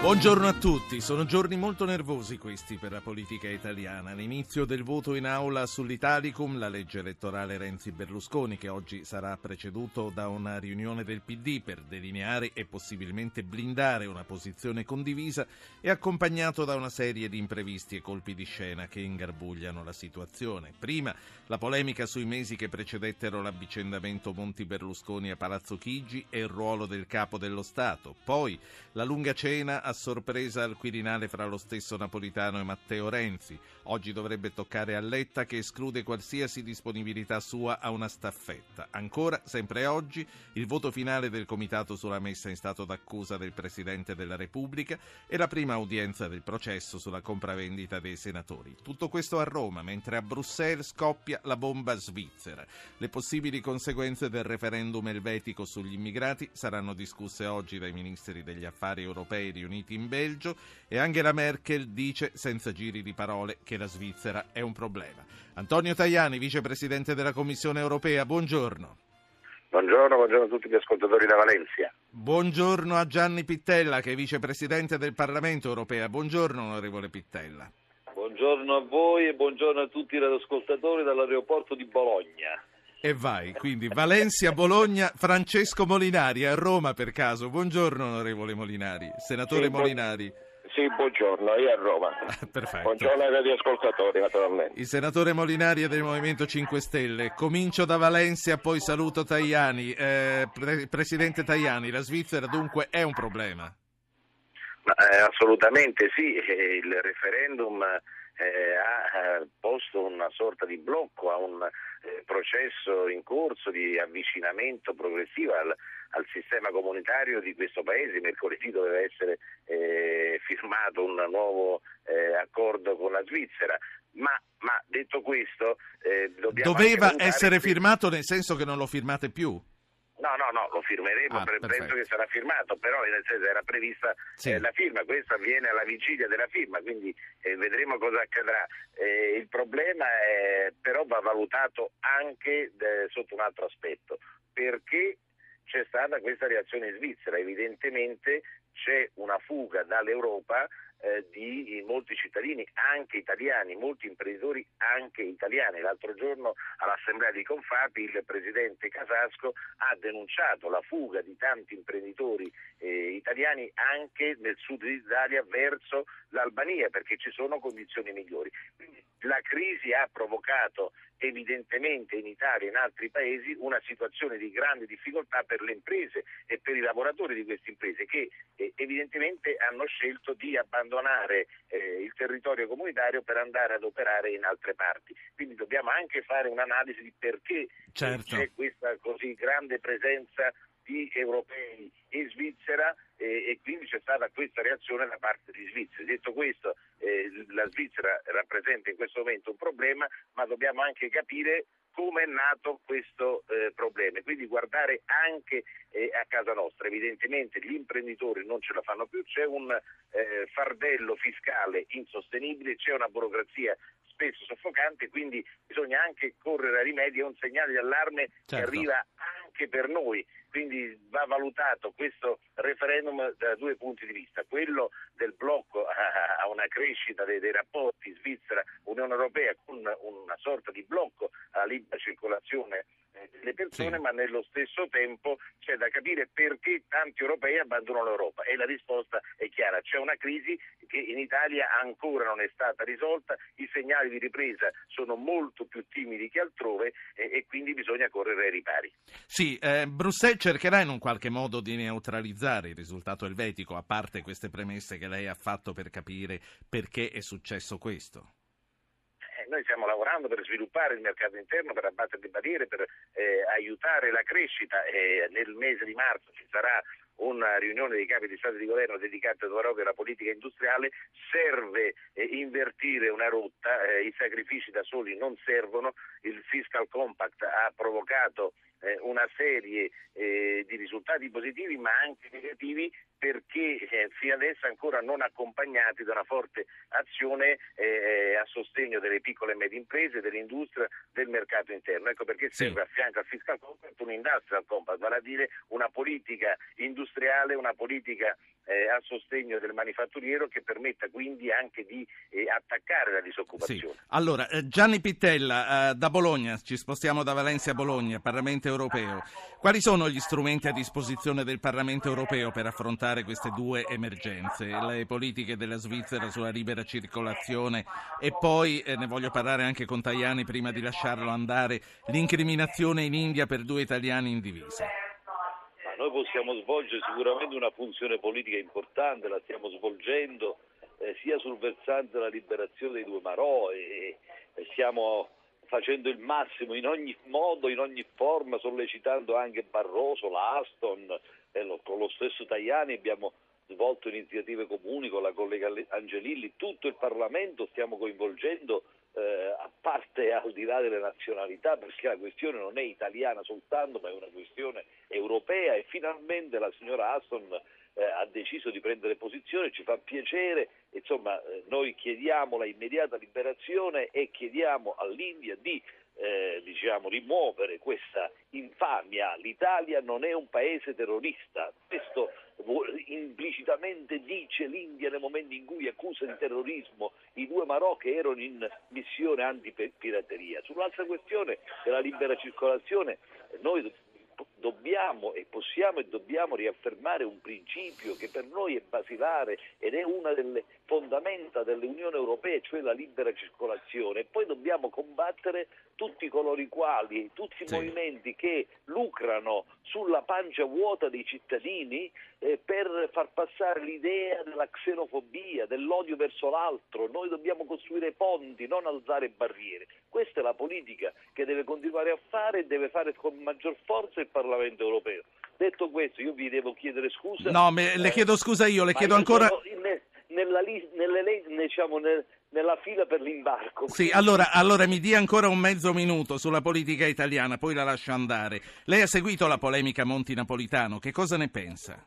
Buongiorno a tutti, sono giorni molto nervosi questi per la politica italiana. L'inizio del voto in aula sull'Italicum, la legge elettorale Renzi-Berlusconi, che oggi sarà preceduto da una riunione del PD per delineare e possibilmente blindare una posizione condivisa, è accompagnato da una serie di imprevisti e colpi di scena che ingarbugliano la situazione. Prima la polemica sui mesi che precedettero l'avvicendamento Monti-Berlusconi a Palazzo Chigi e il ruolo del capo dello Stato, poi la lunga cena a sorpresa al Quirinale fra lo stesso Napolitano e Matteo Renzi. Oggi dovrebbe toccare a Letta che esclude qualsiasi disponibilità sua a una staffetta. Ancora, sempre oggi, il voto finale del Comitato sulla messa in stato d'accusa del Presidente della Repubblica e la prima udienza del processo sulla compravendita dei senatori. Tutto questo a Roma, mentre a Bruxelles scoppia la bomba svizzera. Le possibili conseguenze del referendum elvetico sugli immigrati saranno discusse oggi dai ministri degli affari europei riuniti Uniti in Belgio e Angela Merkel dice senza giri di parole che la Svizzera è un problema. Antonio Tajani, vicepresidente della Commissione europea, buongiorno. Buongiorno, buongiorno a tutti gli ascoltatori da Valencia. Buongiorno a Gianni Pittella, che è vicepresidente del Parlamento europeo. Buongiorno, onorevole Pittella. Buongiorno a voi e buongiorno a tutti gli ascoltatori dall'aeroporto di Bologna. E vai, quindi Valencia, Bologna, Francesco Molinari a Roma per caso. Buongiorno onorevole Molinari, senatore sì, Molinari. Sì, buongiorno, io a Roma. Perfetto. Buongiorno ai radioascoltatori, naturalmente. Il senatore Molinari è del Movimento 5 Stelle. Comincio da Valencia, poi saluto Tajani. Eh, pre- Presidente Tajani, la Svizzera dunque è un problema? Ma, eh, assolutamente sì, eh, il referendum eh, ha posto una sorta di blocco a un eh, processo in corso di avvicinamento progressivo al, al, sistema comunitario di questo paese. Mercoledì doveva essere eh, firmato un nuovo eh, accordo con la Svizzera. Ma, ma detto questo, eh, dobbiamo. Doveva essere firmato nel senso che non lo firmate più? No, no, no, lo firmeremo, ah, penso che sarà firmato, però nel senso era prevista sì. eh, la firma, questo avviene alla vigilia della firma, quindi eh, vedremo cosa accadrà. Eh, il problema è, però va valutato anche eh, sotto un altro aspetto, perché c'è stata questa reazione svizzera, evidentemente c'è una fuga dall'Europa eh, di molti cittadini, anche italiani, molti imprenditori anche italiani. L'altro giorno all'assemblea di Confapi il presidente Casasco ha denunciato la fuga di tanti imprenditori eh, italiani anche nel sud d'Italia verso l'Albania perché ci sono condizioni migliori. La crisi ha provocato evidentemente in Italia e in altri paesi una situazione di grande difficoltà per le imprese e per i lavoratori di queste imprese che eh, evidentemente hanno scelto di abbandonare eh, il territorio comunitario per andare ad operare in altre parti. Quindi dobbiamo anche fare un'analisi di perché certo. c'è questa così grande presenza di europei in Svizzera eh, e quindi c'è stata questa reazione da parte di Svizzera. Detto questo, eh, la Svizzera rappresenta in questo momento un problema, ma dobbiamo anche capire come è nato questo eh, problema, quindi guardare anche eh, a casa nostra. Evidentemente gli imprenditori non ce la fanno più, c'è un eh, fardello fiscale insostenibile, c'è una burocrazia spesso soffocante, quindi bisogna anche correre a rimedi, è un segnale di allarme certo. che arriva anche per noi, quindi va valutato questo referendum da due punti di vista, quello del blocco a una crescita dei, dei rapporti Svizzera-Unione Europea con una sorta di blocco alla libera circolazione le persone, sì. ma nello stesso tempo c'è da capire perché tanti europei abbandonano l'Europa. E la risposta è chiara, c'è una crisi che in Italia ancora non è stata risolta, i segnali di ripresa sono molto più timidi che altrove e, e quindi bisogna correre ai ripari. Sì, eh, Bruxelles cercherà in un qualche modo di neutralizzare il risultato elvetico, a parte queste premesse che lei ha fatto per capire perché è successo questo. Noi stiamo lavorando per sviluppare il mercato interno, per abbattere le barriere, per eh, aiutare la crescita e nel mese di marzo ci sarà una riunione dei capi di Stato e di Governo dedicata proprio alla politica industriale, serve eh, invertire una rotta, eh, i sacrifici da soli non servono, il fiscal compact ha provocato eh, una serie eh, di risultati positivi ma anche negativi perché eh, fino adesso ancora non accompagnati da una forte azione eh, a sostegno delle piccole e medie imprese, dell'industria, del mercato interno. Ecco perché serve sì. a fianco al fiscal compact un industrial compact, vale a dire una politica industriale, una politica eh, a sostegno del manifatturiero che permetta quindi anche di eh, attaccare la disoccupazione. Sì. Allora, eh, Gianni Pittella, eh, da Bologna, ci spostiamo da Valencia a Bologna, Parlamento europeo. Quali sono gli strumenti a disposizione del Parlamento europeo per affrontare queste due emergenze? Le politiche della Svizzera sulla libera circolazione e poi, eh, ne voglio parlare anche con Tajani prima di lasciarlo andare, l'incriminazione in India per due italiani in divisa noi possiamo svolgere sicuramente una funzione politica importante, la stiamo svolgendo eh, sia sul versante della liberazione dei due Marò e, e stiamo facendo il massimo in ogni modo, in ogni forma, sollecitando anche Barroso, la Aston, eh, lo, con lo stesso Tajani abbiamo svolto iniziative comuni con la collega Angelilli, tutto il Parlamento stiamo coinvolgendo eh, a parte al di là delle nazionalità, perché la questione non è italiana soltanto, ma è una questione europea e finalmente la signora Aston eh, ha deciso di prendere posizione, ci fa piacere, insomma eh, noi chiediamo la immediata liberazione e chiediamo all'India di eh, diciamo, rimuovere questa infamia. L'Italia non è un paese terrorista, questo implicitamente dice l'India nel momento in cui accusa di terrorismo i due Marò che erano in missione antipirateria. Sull'altra questione della libera circolazione noi dobbiamo e possiamo e dobbiamo riaffermare un principio che per noi è basilare ed è una delle fondamenta dell'Unione Europea, cioè la libera circolazione, e poi dobbiamo combattere tutti coloro i quali, tutti i sì. movimenti che lucrano sulla pancia vuota dei cittadini eh, per far passare l'idea della xenofobia, dell'odio verso l'altro. Noi dobbiamo costruire ponti, non alzare barriere. Questa è la politica che deve continuare a fare e deve fare con maggior forza il Parlamento europeo. Detto questo, io vi devo chiedere scusa. No, me, le chiedo scusa io, le chiedo ancora. In, nella, nelle, diciamo, nel, nella fila per l'imbarco. Sì, allora, allora, mi dia ancora un mezzo minuto sulla politica italiana, poi la lascio andare. Lei ha seguito la polemica Monti-Napolitano, che cosa ne pensa?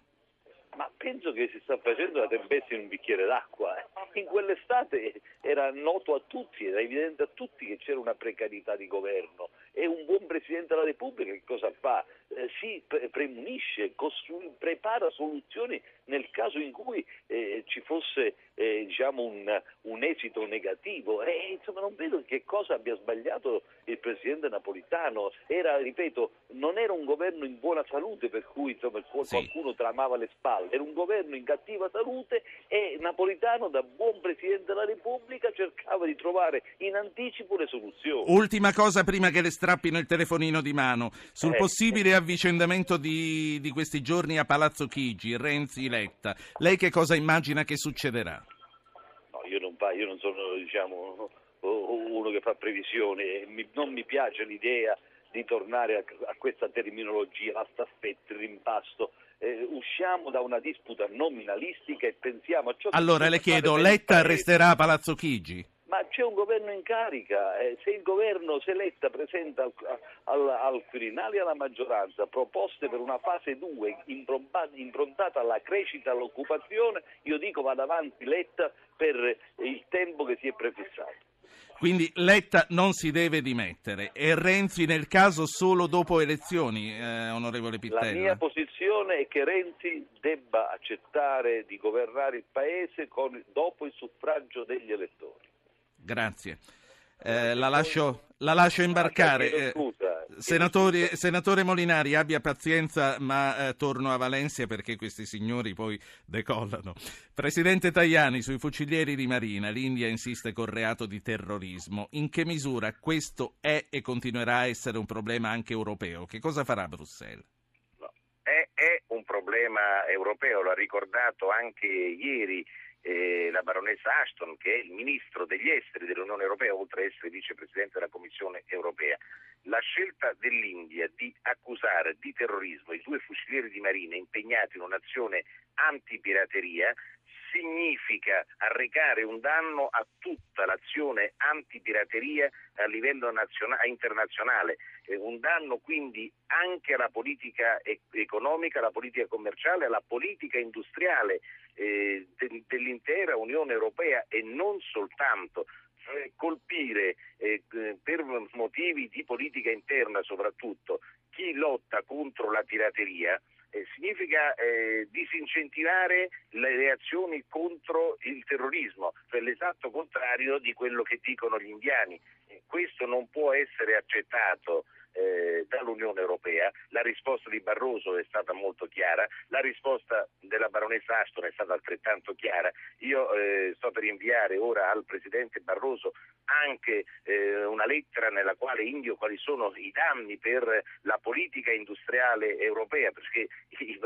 Ma penso che si sta facendo la tempesta in un bicchiere d'acqua. Eh. In quell'estate era noto a tutti, era evidente a tutti che c'era una precarietà di governo e un buon Presidente della Repubblica che cosa fa? Eh, si pre- premunisce, costru- prepara soluzioni nel caso in cui eh, ci fosse eh, diciamo un, un, esito negativo. E, insomma, non vedo che cosa abbia sbagliato il Presidente Napolitano. Era, ripeto, non era un governo in buona salute per cui insomma, qualcuno sì. tramava le spalle, era un governo in cattiva salute e Napolitano da buon Presidente della Repubblica cercava di trovare in anticipo le soluzioni. Ultima cosa prima che le strappino il telefonino di mano. Sul eh. possibile avvicendamento di, di, questi giorni a Palazzo Chigi, Renzi-Letta, lei che cosa immagina che succederà? No, io non, io non sono diciamo, uno che fa previsioni, non mi piace l'idea di tornare a, questa terminologia, la staffetta, il rimpasto. Eh, usciamo da una disputa nominalistica e pensiamo a ciò che... Allora le chiedo, Letta resterà a Palazzo Chigi? C'è un governo in carica, eh, se il governo Seletta presenta al, al, al Quirinale e alla maggioranza proposte per una fase 2 improntata alla crescita e all'occupazione, io dico vada avanti Letta per il tempo che si è prefissato. Quindi Letta non si deve dimettere e Renzi nel caso solo dopo elezioni, eh, onorevole Pittella. La mia posizione è che Renzi debba accettare di governare il Paese con, dopo il suffragio degli elettori. Grazie. Eh, la, lascio, la, lascio, imbarcare. Eh, senatore, senatore, Molinari, abbia pazienza, ma eh, torno a Valencia perché questi signori poi decollano. Presidente Tajani, sui fucilieri di Marina, l'India insiste col reato di terrorismo. In che misura questo è e continuerà a essere un problema anche europeo? Che cosa farà Bruxelles? No, è, è un problema europeo, l'ha ricordato anche ieri eh, la baronessa Ashton, che è il ministro degli esteri dell'Unione Europea, oltre ad essere vicepresidente della Commissione Europea. La scelta dell'India di accusare di terrorismo i due fucilieri di marina impegnati in un'azione antipirateria significa arrecare un danno a tutta l'azione antipirateria a livello nazionale, internazionale, eh, un danno quindi anche alla politica economica, alla politica commerciale, alla politica industriale eh, de- dell'intera Unione Europea e non soltanto. Eh, colpire eh, per motivi di politica interna soprattutto chi lotta contro la pirateria eh, significa eh, disincentivare le reazioni contro il terrorismo, cioè l'esatto contrario di quello che dicono gli indiani. Eh, questo non può essere accettato eh, dall'Unione Europea. La risposta di Barroso è stata molto chiara, la risposta della baronessa Ashton è stata altrettanto chiara. Io eh, sto per inviare ora al Presidente Barroso anche eh, una lettera nella quale indio quali sono i danni per la politica industriale europea, perché i,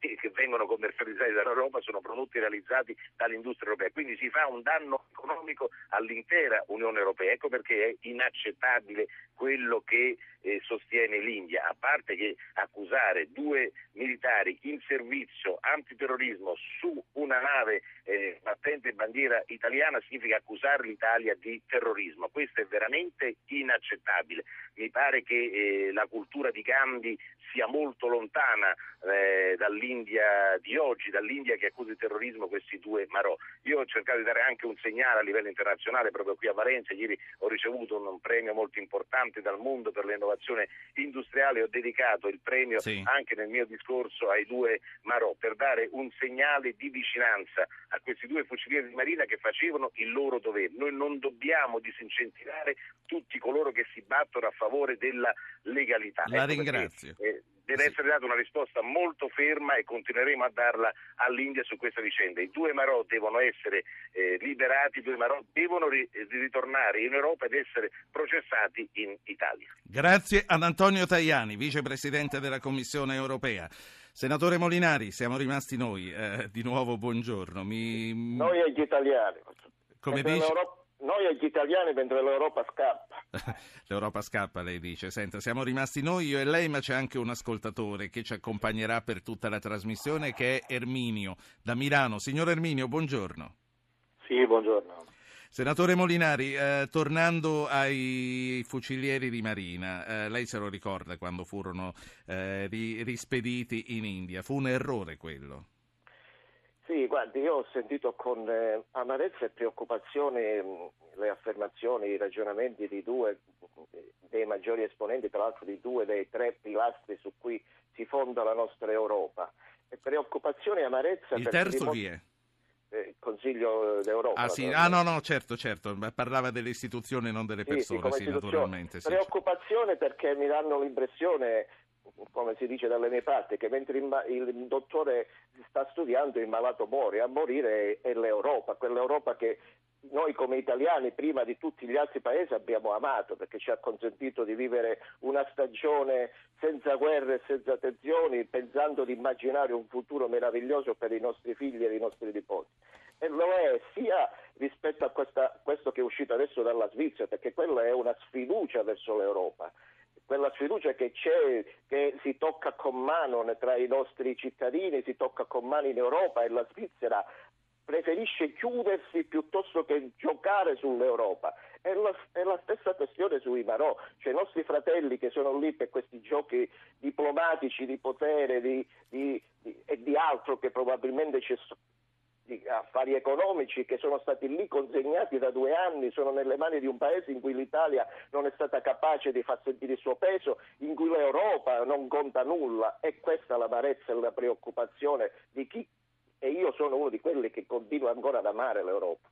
che vengono commercializzati dall'Europa sono prodotti realizzati dall'industria europea, quindi si fa un danno economico all'intera Unione Europea, ecco perché è inaccettabile quello che eh, sostiene l'India, a parte che accusare due militari in servizio antiterrorismo su una nave eh, battente bandiera italiana significa accusare l'Italia di terrorismo, questo è veramente inaccettabile. Mi pare che eh, la cultura di Gandhi sia molto lontana eh, dall'India di oggi, dall'India che accusa di terrorismo questi due Marò. Io ho cercato di dare anche un segnale a livello internazionale proprio qui a Valencia, ieri ho ricevuto un premio molto importante dal mondo per l'innovazione industriale, ho dedicato il premio sì. anche nel mio discorso ai due Marò per dare un segnale di vicinanza a questi due fucilieri di marina che facevano il loro dovere. Noi non dobbiamo disincentivare tutti coloro che si battono a favore della legalità. La ecco ringrazio. Perché, eh, deve essere data una risposta molto ferma e continueremo a darla all'India su questa vicenda. I due Marò devono essere eh, liberati, i due Marò devono ri- ritornare in Europa ed essere processati in Italia. Grazie ad Antonio Tajani, vicepresidente della Commissione europea. Senatore Molinari, siamo rimasti noi, eh, di nuovo buongiorno. Mi... Noi e gli italiani. Come dice... Noi e gli italiani mentre l'Europa scappa. L'Europa scappa, lei dice. Senta, siamo rimasti noi, io e lei, ma c'è anche un ascoltatore che ci accompagnerà per tutta la trasmissione, che è Erminio, da Milano. Signor Erminio, buongiorno. Sì, buongiorno. Senatore Molinari, eh, tornando ai fucilieri di Marina, eh, lei se lo ricorda quando furono eh, ri- rispediti in India? Fu un errore quello? Sì, guardi, io ho sentito con eh, amarezza e preoccupazione mh, mm, le affermazioni, i ragionamenti di due dei maggiori esponenti, tra l'altro di due dei tre pilastri su cui si fonda la nostra Europa. E preoccupazione e amarezza... Il terzo chi è? Eh, Consiglio d'Europa. Ah, sì. ah, no, no, certo, certo, parlava delle istituzioni, non delle persone, sì, sì naturalmente. Preoccupazione perché mi danno l'impressione come si dice dalle mie parti, che mentre il, dottore sta studiando il malato muore, a morire è, l'Europa, quell'Europa che noi come italiani prima di tutti gli altri paesi abbiamo amato perché ci ha consentito di vivere una stagione senza guerre e senza tensioni, pensando di immaginare un futuro meraviglioso per i nostri figli e i nostri nipoti. E lo è sia rispetto a questa, questo che è uscito adesso dalla Svizzera, perché quella è una sfiducia verso l'Europa quella sfiducia che c'è, che si tocca con mano tra i nostri cittadini, si tocca con mano in Europa e la Svizzera preferisce chiudersi piuttosto che giocare sull'Europa. È la, è la, stessa questione sui Marò, cioè i nostri fratelli che sono lì per questi giochi diplomatici di potere di, di, di, e di altro che probabilmente ci, affari economici che sono stati lì consegnati da due anni, sono nelle mani di un paese in cui l'Italia non è stata capace di far sentire il suo peso, in cui l'Europa non conta nulla. E questa è l'amarezza e la preoccupazione di chi, e io sono uno di quelli che continua ancora ad amare l'Europa.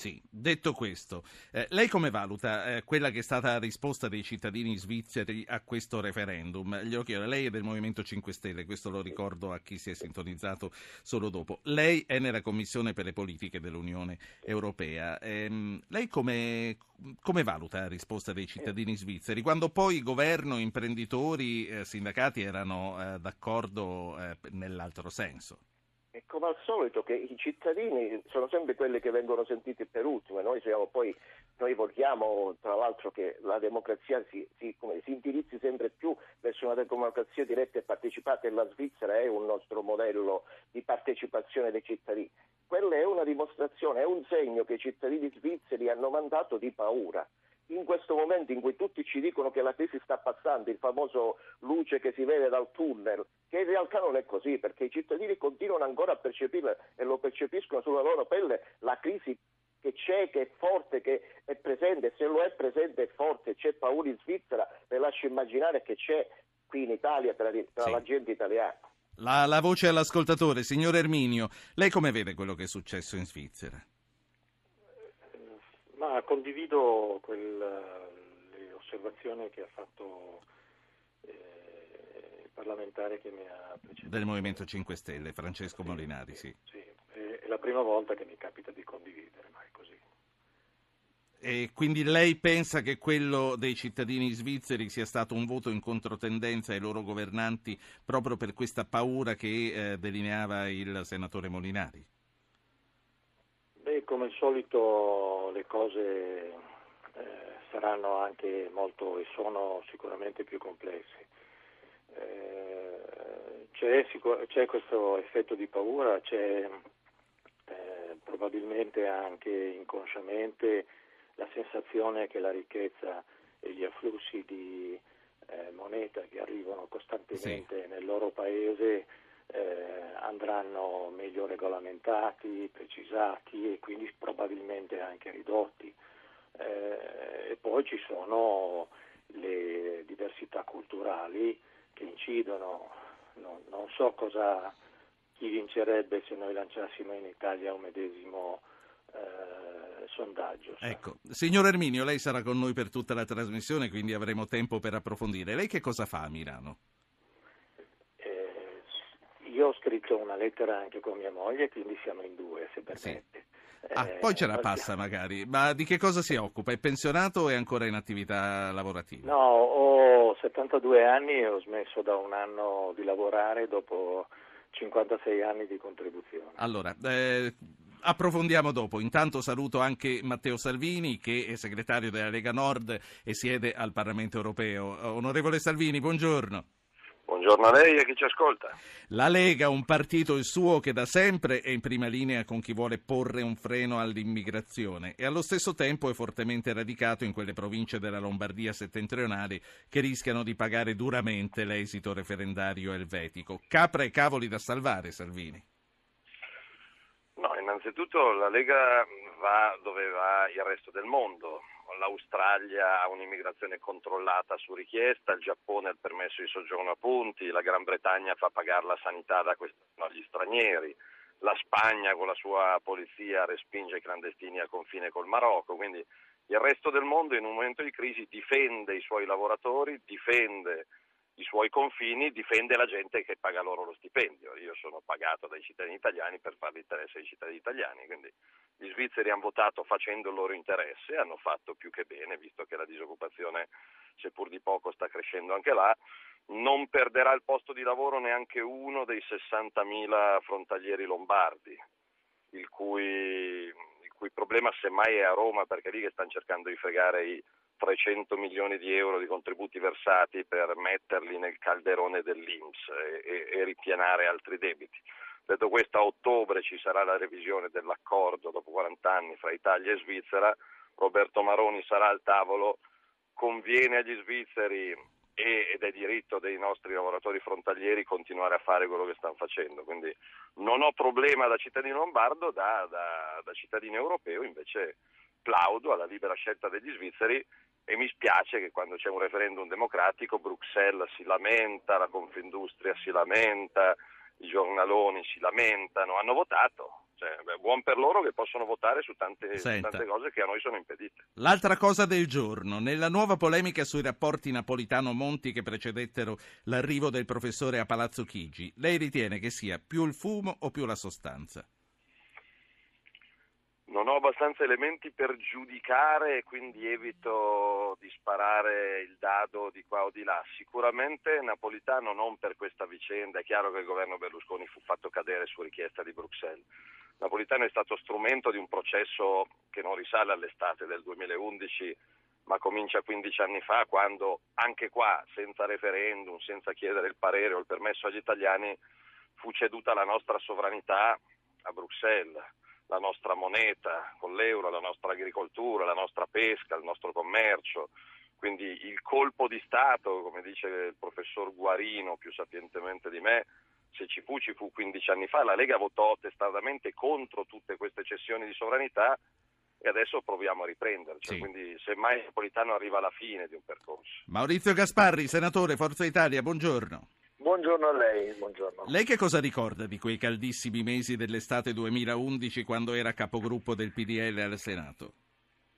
Sì, detto questo, eh, lei come valuta eh, quella che è stata la risposta dei cittadini svizzeri a questo referendum? Glielo chiedo, lei è del Movimento 5 Stelle, questo lo ricordo a chi si è sintonizzato solo dopo. Lei è nella Commissione per le politiche dell'Unione Europea. Ehm, lei come, come, valuta la risposta dei cittadini svizzeri? Quando poi governo, imprenditori, eh, sindacati erano eh, d'accordo eh, nell'altro senso? Come al solito che i cittadini sono sempre quelli che vengono sentiti per ultimo, noi, poi, noi vogliamo tra l'altro che la democrazia si, si, come, si, indirizzi sempre più verso una democrazia diretta e partecipata e la Svizzera è un nostro modello di partecipazione dei cittadini. quella è una dimostrazione, è un segno che i cittadini svizzeri hanno mandato di paura in questo momento in cui tutti ci dicono che la crisi sta passando, il famoso luce che si vede dal tunnel, che in realtà non è così, perché i cittadini continuano ancora a percepire e lo percepiscono sulla loro pelle la crisi che c'è, che è forte, che è presente, se lo è presente è forte, c'è paura in Svizzera, le lascio immaginare che c'è qui in Italia tra, tra sì. la gente italiana. La, la voce all'ascoltatore, signor Erminio, lei come vede quello che è successo in Svizzera? Ma condivido quel, le osservazioni che ha fatto eh, il parlamentare che mi ha preceduto. Del Movimento 5 Stelle, Francesco sì, Molinari, sì. sì. È, è la prima volta che mi capita di condividere, ma è così. E quindi lei pensa che quello dei cittadini svizzeri sia stato un voto in controtendenza ai loro governanti proprio per questa paura che eh, delineava il senatore Molinari? Beh, come al solito le cose eh, saranno anche molto e sono sicuramente più complesse. Eh, c'è, sicur- c'è, questo effetto di paura, c'è eh, probabilmente anche inconsciamente la sensazione che la ricchezza e gli afflussi di eh, moneta che arrivano costantemente sì. nel loro paese eh, andranno meglio regolamentati, precisati e quindi probabilmente anche ridotti. Eh, e poi ci sono le diversità culturali che incidono, non, non so cosa, chi vincerebbe se noi lanciassimo in Italia un medesimo eh, sondaggio. Ecco, signor Erminio, lei sarà con noi per tutta la trasmissione, quindi avremo tempo per approfondire. Lei che cosa fa a Milano? Io ho scritto una lettera anche con mia moglie, quindi siamo in due, se permette. Sì. Ah, eh, poi ce la passa magari. Ma di che cosa si occupa? È pensionato o è ancora in attività lavorativa? No, ho 72 anni e ho smesso da un anno di lavorare dopo 56 anni di contribuzione. Allora, eh, approfondiamo dopo. Intanto saluto anche Matteo Salvini, che è segretario della Lega Nord e siede al Parlamento europeo. Onorevole Salvini, buongiorno. Buongiorno a lei e a chi ci ascolta. La Lega, un partito il suo che da sempre è in prima linea con chi vuole porre un freno all'immigrazione e allo stesso tempo è fortemente radicato in quelle province della Lombardia settentrionale che rischiano di pagare duramente l'esito referendario elvetico. Capra e cavoli da salvare, Salvini. No, innanzitutto la Lega va dove va il resto del mondo l'Australia ha un'immigrazione controllata su richiesta, il Giappone ha il permesso di soggiorno a punti, la Gran Bretagna fa pagare la sanità da quest'anno agli stranieri, la Spagna con la sua polizia respinge i clandestini al confine col Marocco, quindi il resto del mondo in un momento di crisi difende i suoi lavoratori, difende i suoi confini, difende la gente che paga loro lo stipendio. Io sono pagato dai cittadini italiani per fare l'interesse ai cittadini italiani, quindi gli svizzeri hanno votato facendo il loro interesse, hanno fatto più che bene, visto che la disoccupazione, seppur di poco, sta crescendo anche là. Non perderà il posto di lavoro neanche uno dei 60.000 frontalieri lombardi, il cui, il cui problema semmai è a Roma, perché lì che stanno cercando di fregare i 300 milioni di euro di contributi versati per metterli nel calderone dell'Inps e, e, ripianare altri debiti. Detto questo, a ottobre ci sarà la revisione dell'accordo dopo 40 anni fra Italia e Svizzera, Roberto Maroni sarà al tavolo, conviene agli svizzeri ed è diritto dei nostri lavoratori frontalieri continuare a fare quello che stanno facendo. Quindi non ho problema da cittadino lombardo, da, da, da cittadino europeo invece plaudo alla libera scelta degli svizzeri e mi spiace che quando c'è un referendum democratico Bruxelles si lamenta, la Confindustria si lamenta, i giornaloni si lamentano, hanno votato. Cioè, beh, buon per loro che possono votare su tante, su tante, cose che a noi sono impedite. L'altra cosa del giorno, nella nuova polemica sui rapporti Napolitano-Monti che precedettero l'arrivo del professore a Palazzo Chigi, lei ritiene che sia più il fumo o più la sostanza? Non ho abbastanza elementi per giudicare e quindi evito di sparare il dado di qua o di là. Sicuramente Napolitano non per questa vicenda, è chiaro che il governo Berlusconi fu fatto cadere su richiesta di Bruxelles. Napolitano è stato strumento di un processo che non risale all'estate del 2011, ma comincia 15 anni fa, quando anche qua, senza referendum, senza chiedere il parere o il permesso agli italiani, fu ceduta la nostra sovranità a Bruxelles la nostra moneta con l'euro, la nostra agricoltura, la nostra pesca, il nostro commercio. Quindi il colpo di Stato, come dice il professor Guarino più sapientemente di me, se ci fu, ci fu 15 anni fa, la Lega votò testatamente contro tutte queste cessioni di sovranità e adesso proviamo a riprenderci. Sì. Quindi semmai Napolitano arriva alla fine di un percorso. Maurizio Gasparri, senatore Forza Italia, buongiorno. Buongiorno a lei, buongiorno. Lei che cosa ricorda di quei caldissimi mesi dell'estate 2011 quando era capogruppo del PDL al Senato?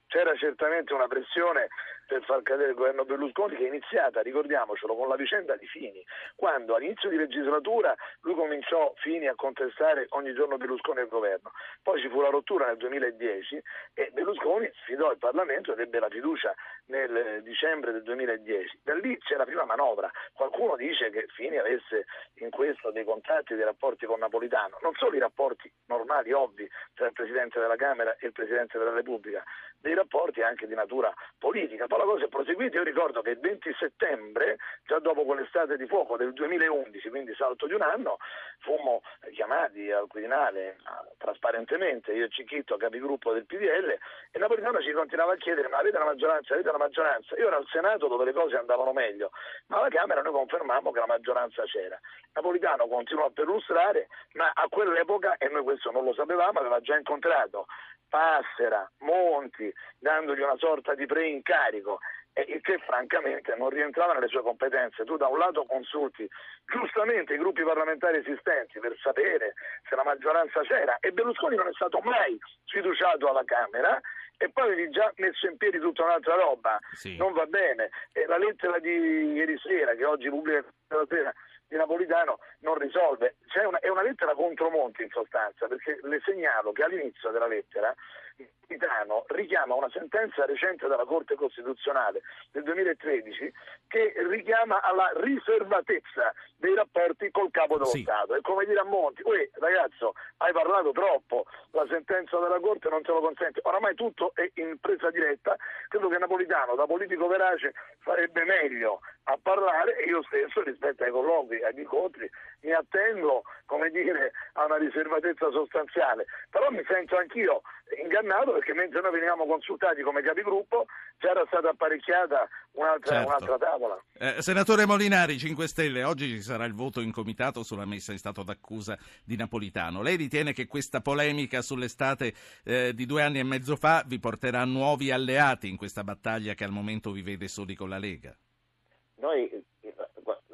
C'era certamente una pressione per far cadere il governo Berlusconi che è iniziata, ricordiamocelo, con la vicenda di Fini, quando all'inizio di legislatura lui cominciò Fini a contestare ogni giorno Berlusconi al governo, poi ci fu la rottura nel 2010 e Berlusconi sfidò il Parlamento ed ebbe la fiducia nel dicembre del 2010. Da lì c'è la prima manovra, qualcuno dice che Fini avesse in questo dei contatti, dei rapporti con Napolitano, non solo i rapporti normali, ovvi, tra il Presidente della Camera e il Presidente della Repubblica, dei rapporti anche di natura politica. Poi la cosa è proseguita, io ricordo che il 20 settembre, già dopo quell'estate di fuoco del 2011, quindi salto di un anno, fummo chiamati al Quirinale trasparentemente, io e Cicchitto, capigruppo del PDL, e Napolitano ci continuava a chiedere ma avete la maggioranza, avete la maggioranza? Io ero al Senato dove le cose andavano meglio, ma alla Camera noi confermammo che la maggioranza c'era. Napolitano continuò a perlustrare, ma a quell'epoca, e noi questo non lo sapevamo, aveva già incontrato Passera, Monti, dandogli una sorta di preincarico il che francamente non rientrava nelle sue competenze. Tu da un lato consulti giustamente i gruppi parlamentari esistenti per sapere se la maggioranza c'era e Berlusconi non è stato mai sfiduciato alla Camera e poi avevi già messo in piedi tutta un'altra roba, sì. non va bene. E la lettera di ieri sera, che oggi pubblica la sera, di Napolitano non risolve. Una, è una lettera contro Monti in sostanza, perché le segnalo che all'inizio della lettera Napolitano richiama una sentenza recente della Corte Costituzionale del 2013 che richiama alla riservatezza dei rapporti col capo dello sì. Stato. È come dire a Monti, uè ragazzo, hai parlato troppo, la sentenza della Corte non te lo consente. Oramai tutto è in presa diretta, credo che Napolitano, da politico verace, farebbe meglio a parlare e io stesso rispetto ai colloqui, agli incontri, mi attengo come dire, a una riservatezza sostanziale, però mi sento anch'io ingannato perché mentre noi veniamo consultati come capigruppo già era stata apparecchiata un'altra, certo. un'altra tavola. Eh, senatore Molinari, 5 Stelle, oggi ci sarà il voto in comitato sulla messa in stato d'accusa di Napolitano. Lei ritiene che questa polemica sull'estate eh, di due anni e mezzo fa vi porterà nuovi alleati in questa battaglia che al momento vi vede soli con la Lega? Noi,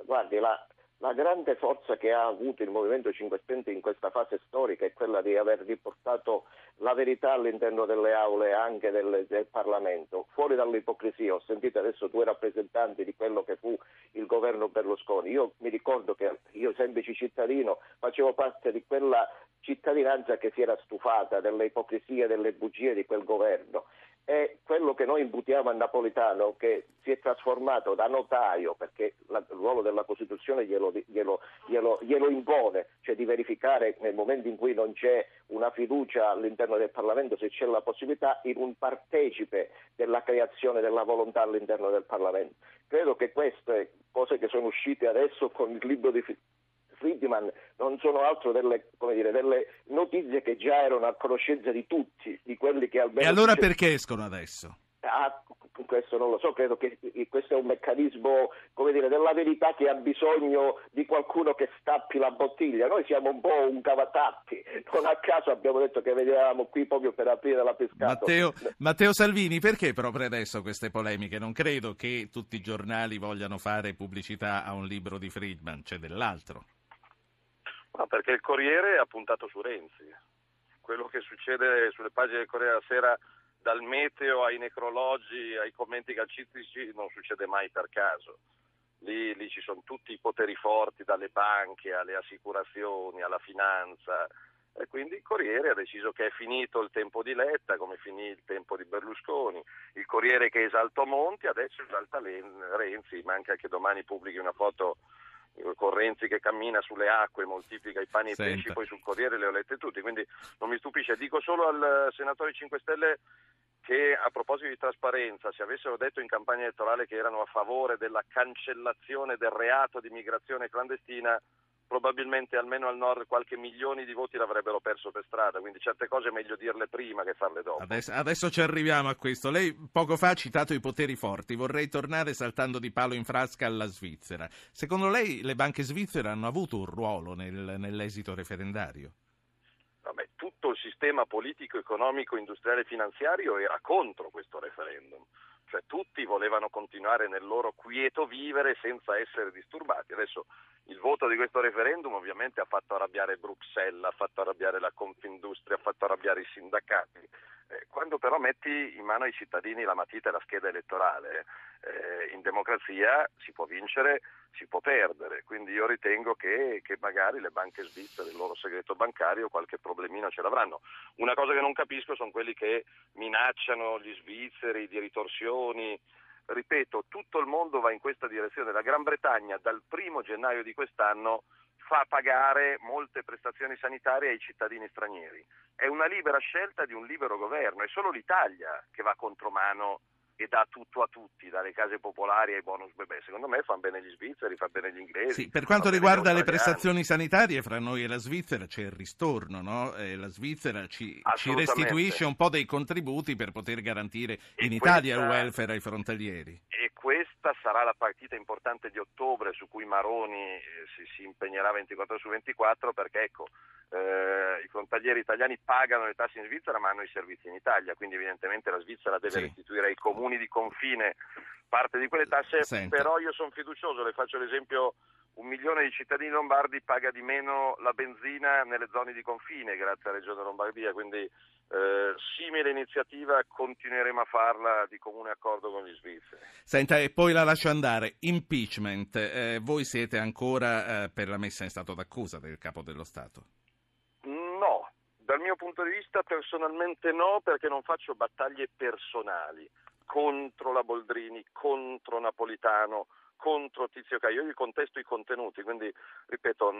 guardi, la, la grande forza che ha avuto il Movimento 5 Stelle in questa fase storica è quella di aver riportato la verità all'interno delle aule anche del, del Parlamento, fuori dall'ipocrisia. Ho sentito adesso due rappresentanti di quello che fu il governo Berlusconi. Io mi ricordo che io, semplice cittadino, facevo parte di quella cittadinanza che si era stufata delle ipocrisie e delle bugie di quel governo è quello che noi imputiamo a Napolitano che si è trasformato da notaio, perché la, il ruolo della Costituzione glielo, glielo, glielo, glielo, impone, cioè di verificare nel momento in cui non c'è una fiducia all'interno del Parlamento se c'è la possibilità in un partecipe della creazione della volontà all'interno del Parlamento. Credo che queste cose che sono uscite adesso con il libro di Friedman non sono altro delle, dire, delle, notizie che già erano a conoscenza di tutti, di quelli che almeno... E allora perché escono adesso? Ah, questo non lo so, credo che questo è un meccanismo dire, della verità che ha bisogno di qualcuno che stappi la bottiglia. Noi siamo un po' un cavatappi, non a caso abbiamo detto che vedevamo qui proprio per aprire la pescata. Matteo, Matteo Salvini, perché proprio adesso queste polemiche? Non credo che tutti i giornali vogliano fare pubblicità a un libro di Friedman, c'è dell'altro. No, perché il Corriere ha puntato su Renzi. Quello che succede sulle pagine del Corriere la Sera, dal meteo ai necrologi, ai commenti calcistici, non succede mai per caso. Lì, lì ci sono tutti i poteri forti, dalle banche alle assicurazioni, alla finanza. E quindi il Corriere ha deciso che è finito il tempo di Letta, come finì il tempo di Berlusconi. Il Corriere che esaltò Monti, adesso esalta Renzi, manca che domani pubblichi una foto con Renzi che cammina sulle acque, moltiplica i pani e i pesci, poi sul Corriere le ho lette tutti, quindi non mi stupisce. Dico solo al senatore 5 Stelle che a proposito di trasparenza, se avessero detto in campagna elettorale che erano a favore della cancellazione del reato di migrazione clandestina, probabilmente almeno al nord qualche milione di voti l'avrebbero perso per strada, quindi certe cose è meglio dirle prima che farle dopo. Adesso, adesso, ci arriviamo a questo. Lei poco fa ha citato i poteri forti, vorrei tornare saltando di palo in frasca alla Svizzera. Secondo lei le banche svizzere hanno avuto un ruolo nel, nell'esito referendario? Vabbè, tutto il sistema politico, economico, industriale e finanziario era contro questo referendum cioè tutti volevano continuare nel loro quieto vivere senza essere disturbati. Adesso il voto di questo referendum ovviamente ha fatto arrabbiare Bruxelles, ha fatto arrabbiare la Confindustria, ha fatto arrabbiare i sindacati. Eh, quando però metti in mano ai cittadini la matita e la scheda elettorale, eh, in democrazia si può vincere, si può perdere. Quindi io ritengo che, che, magari le banche svizzere, il loro segreto bancario, qualche problemino ce l'avranno. Una cosa che non capisco sono quelli che minacciano gli svizzeri di ritorsioni ripeto, tutto il mondo va in questa direzione. La Gran Bretagna dal primo gennaio di quest'anno fa pagare molte prestazioni sanitarie ai cittadini stranieri. È una libera scelta di un libero governo, è solo l'Italia che va contromano e dà tutto a tutti, dalle case popolari ai bonus bebè. Secondo me fanno bene gli svizzeri, fanno bene gli inglesi. Sì, per quanto riguarda le prestazioni sanitarie, fra noi e la Svizzera c'è il ristorno, no? eh, la Svizzera ci, ci, restituisce un po' dei contributi per poter garantire e in Italia il welfare ai frontalieri. E questa sarà la partita importante di ottobre su cui Maroni eh, si, si impegnerà 24 su 24 perché ecco, eh, i frontalieri italiani pagano le tasse in Svizzera ma hanno i servizi in Italia, quindi evidentemente la Svizzera deve sì. restituire ai comuni di confine parte di quelle tasse, Senta. però io sono fiducioso, le faccio l'esempio un milione di cittadini lombardi paga di meno la benzina nelle zone di confine grazie alla Regione Lombardia, quindi eh, simile iniziativa continueremo a farla di comune accordo con gli svizzeri. Senta, e poi la lascio andare. Impeachment, eh, voi siete ancora eh, per la messa in stato d'accusa del Capo dello Stato? Punto di vista personalmente no, perché non faccio battaglie personali contro la Boldrini, contro Napolitano, contro Tizio Caio. Io gli contesto i contenuti, quindi ripeto,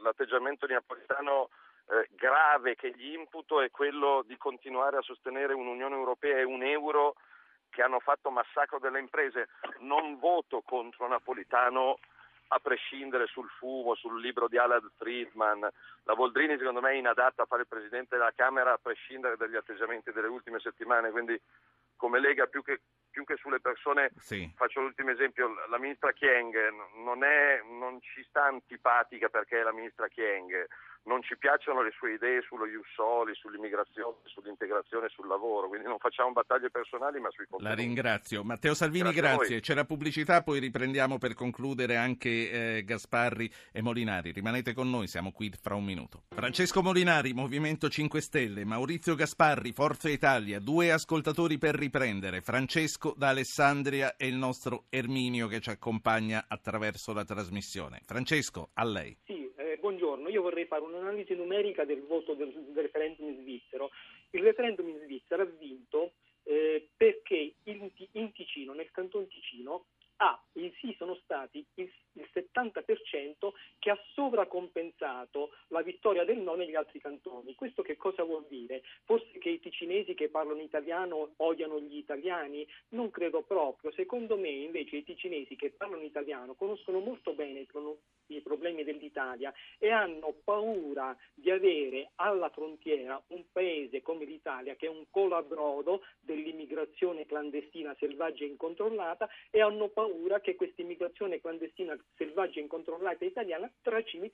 l'atteggiamento di Napolitano eh, grave che gli imputo è quello di continuare a sostenere un'Unione Europea e un euro che hanno fatto massacro delle imprese. Non voto contro Napolitano a prescindere sul fumo, sul libro di Alan Friedman. La Voldrini secondo me è inadatta a fare il Presidente della Camera a prescindere dagli atteggiamenti delle ultime settimane, quindi come Lega più che, più che sulle persone, sì. faccio l'ultimo esempio, la ministra Chieng non, è, non ci sta antipatica perché è la ministra Chieng, non ci piacciono le sue idee sullo Jussoli, sull'immigrazione, sull'integrazione, sul lavoro, quindi non facciamo battaglie personali ma sui contenuti. La ringrazio. Matteo Salvini, grazie. grazie. C'è la pubblicità, poi riprendiamo per concludere anche eh, Gasparri e Molinari. Rimanete con noi, siamo qui fra un minuto. Francesco Molinari, Movimento 5 Stelle, Maurizio Gasparri, Forza Italia, due ascoltatori per riprendere, Francesco da Alessandria e il nostro Erminio che ci accompagna attraverso la trasmissione. Francesco, a lei. Sì io vorrei fare un'analisi numerica del voto del, del referendum svizzero. Il referendum in Svizzera ha vinto eh, perché in, in Ticino, nel canton Ticino, ah, sì sono stati il, il 70% che ha sovracompensato la vittoria del no negli altri cantoni. Questo che cosa vuol dire? Forse che i ticinesi che parlano italiano odiano gli italiani? Non credo proprio. Secondo me invece i ticinesi che parlano italiano conoscono molto bene i problemi dell'Italia e hanno paura di avere alla frontiera un paese come l'Italia che è un colabrodo dell'immigrazione clandestina selvaggia e incontrollata e hanno paura che questa immigrazione clandestina selvaggia e incontrollata italiana tracimi,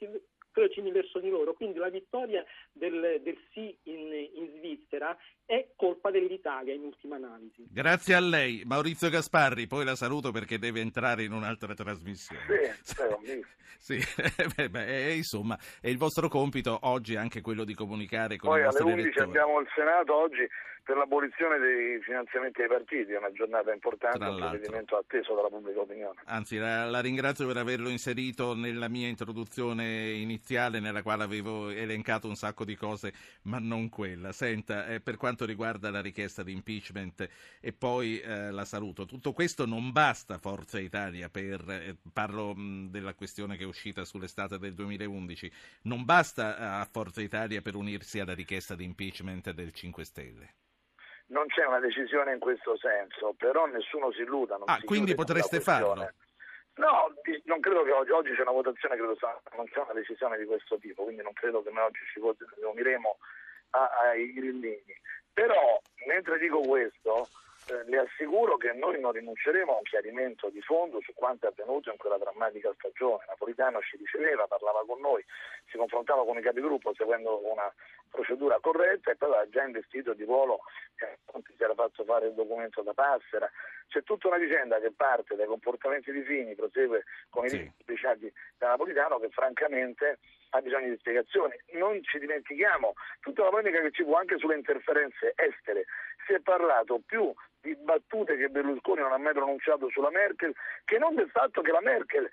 tracimi verso di loro. Quindi la vittoria del, del sì in, in Svizzera è colpa dell'Italia in ultima analisi. Grazie a lei, Maurizio Gasparri, poi la saluto perché deve entrare in un'altra trasmissione. Sì, sì beh, beh, insomma, è il vostro compito oggi anche quello di comunicare con poi i vostri alle 11 elettori. abbiamo il Senato oggi per l'abolizione dei finanziamenti ai partiti, è una giornata importante, un provvedimento atteso dalla pubblica opinione. Anzi, la, la, ringrazio per averlo inserito nella mia introduzione iniziale, nella quale avevo elencato un sacco di cose, ma non quella. Senta, eh, per quanto riguarda la richiesta di impeachment e poi eh, la saluto, tutto questo non basta Forza Italia per, eh, parlo mh, della questione che uscita sull'estate del 2011, non basta eh, a Forza Italia per unirsi alla richiesta di impeachment del 5 Stelle non c'è una decisione in questo senso, però nessuno si illuda. ah, quindi potreste farlo? No, non credo che oggi, oggi c'è una votazione, credo non c'è una decisione di questo tipo, quindi non credo che noi oggi ci uniremo ai grillini. Però, mentre dico questo, eh, le assicuro che noi non rinunceremo a un chiarimento di fondo su quanto è avvenuto in quella drammatica stagione. Napolitano ci riceveva, parlava con noi, si confrontava con i capigruppo seguendo una procedura corretta e poi aveva già investito di ruolo che si era fatto fare il documento da Passera. C'è tutta una vicenda che parte dai comportamenti di Fini, prosegue con i sì. lasciati da Napolitano che francamente ha bisogno di spiegazioni. Non ci dimentichiamo tutta la polemica che ci fu anche sulle interferenze estere. Si è parlato più di battute che Berlusconi non ha mai pronunciato sulla Merkel che non del fatto che la Merkel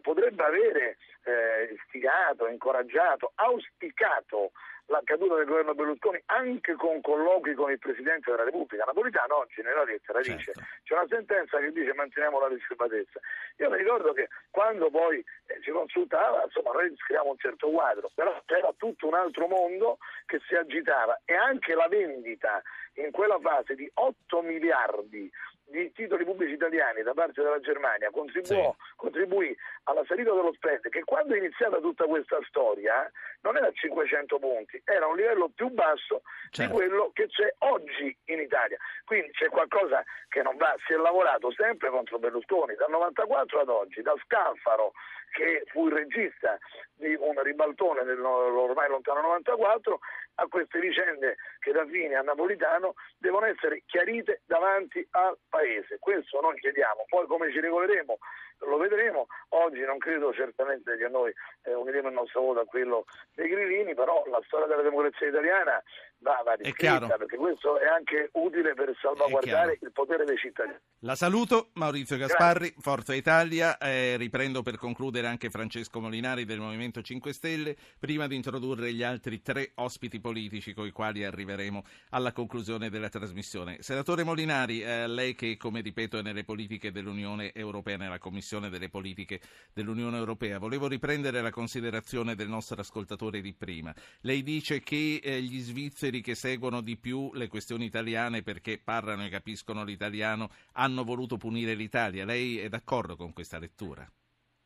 potrebbe avere eh, istigato, incoraggiato, auspicato la caduta del governo Berlusconi anche con colloqui con il Presidente della Repubblica. Napolitano oggi nella lettera certo. dice c'è una sentenza che dice manteniamo la riservatezza. Io mi ricordo che quando poi eh, ci consultava, insomma noi scriviamo un certo quadro, però c'era tutto un altro mondo che si agitava e anche la vendita in quella fase di 8 miliardi di titoli pubblici italiani da parte della Germania contribuò, sì. contribuì alla salita dello spread che quando è iniziata tutta questa storia non era a 500 punti, era un livello più basso certo. di quello che c'è oggi in Italia. Quindi c'è qualcosa che non va, si è lavorato sempre contro Berlusconi dal 94 ad oggi, da Scalfaro che fu il regista di un ribaltone dell'ormai lontano 94 a queste vicende che da Fini a Napolitano devono essere chiarite davanti al Paese. Questo non chiediamo, poi come ci regoleremo lo vedremo. Oggi non credo certamente che noi eh, uniremo il nostro voto a quello dei grillini, però la storia della democrazia italiana va, va riscritta perché questo è anche utile per salvaguardare il potere dei cittadini. La saluto, Maurizio Gasparri, Grazie. Forza Italia. Eh, riprendo per concludere anche Francesco Molinari del Movimento 5 Stelle, prima di introdurre gli altri tre ospiti politici con i quali arriveremo alla conclusione della trasmissione. Senatore Molinari, eh, lei che, come ripeto, è nelle politiche dell'Unione Europea, nella Commissione delle politiche dell'Unione Europea, volevo riprendere la considerazione del nostro ascoltatore di prima. Lei dice che eh, gli svizzeri che seguono di più le questioni italiane perché parlano e capiscono l'italiano hanno voluto punire l'Italia. Lei è d'accordo con questa lettura?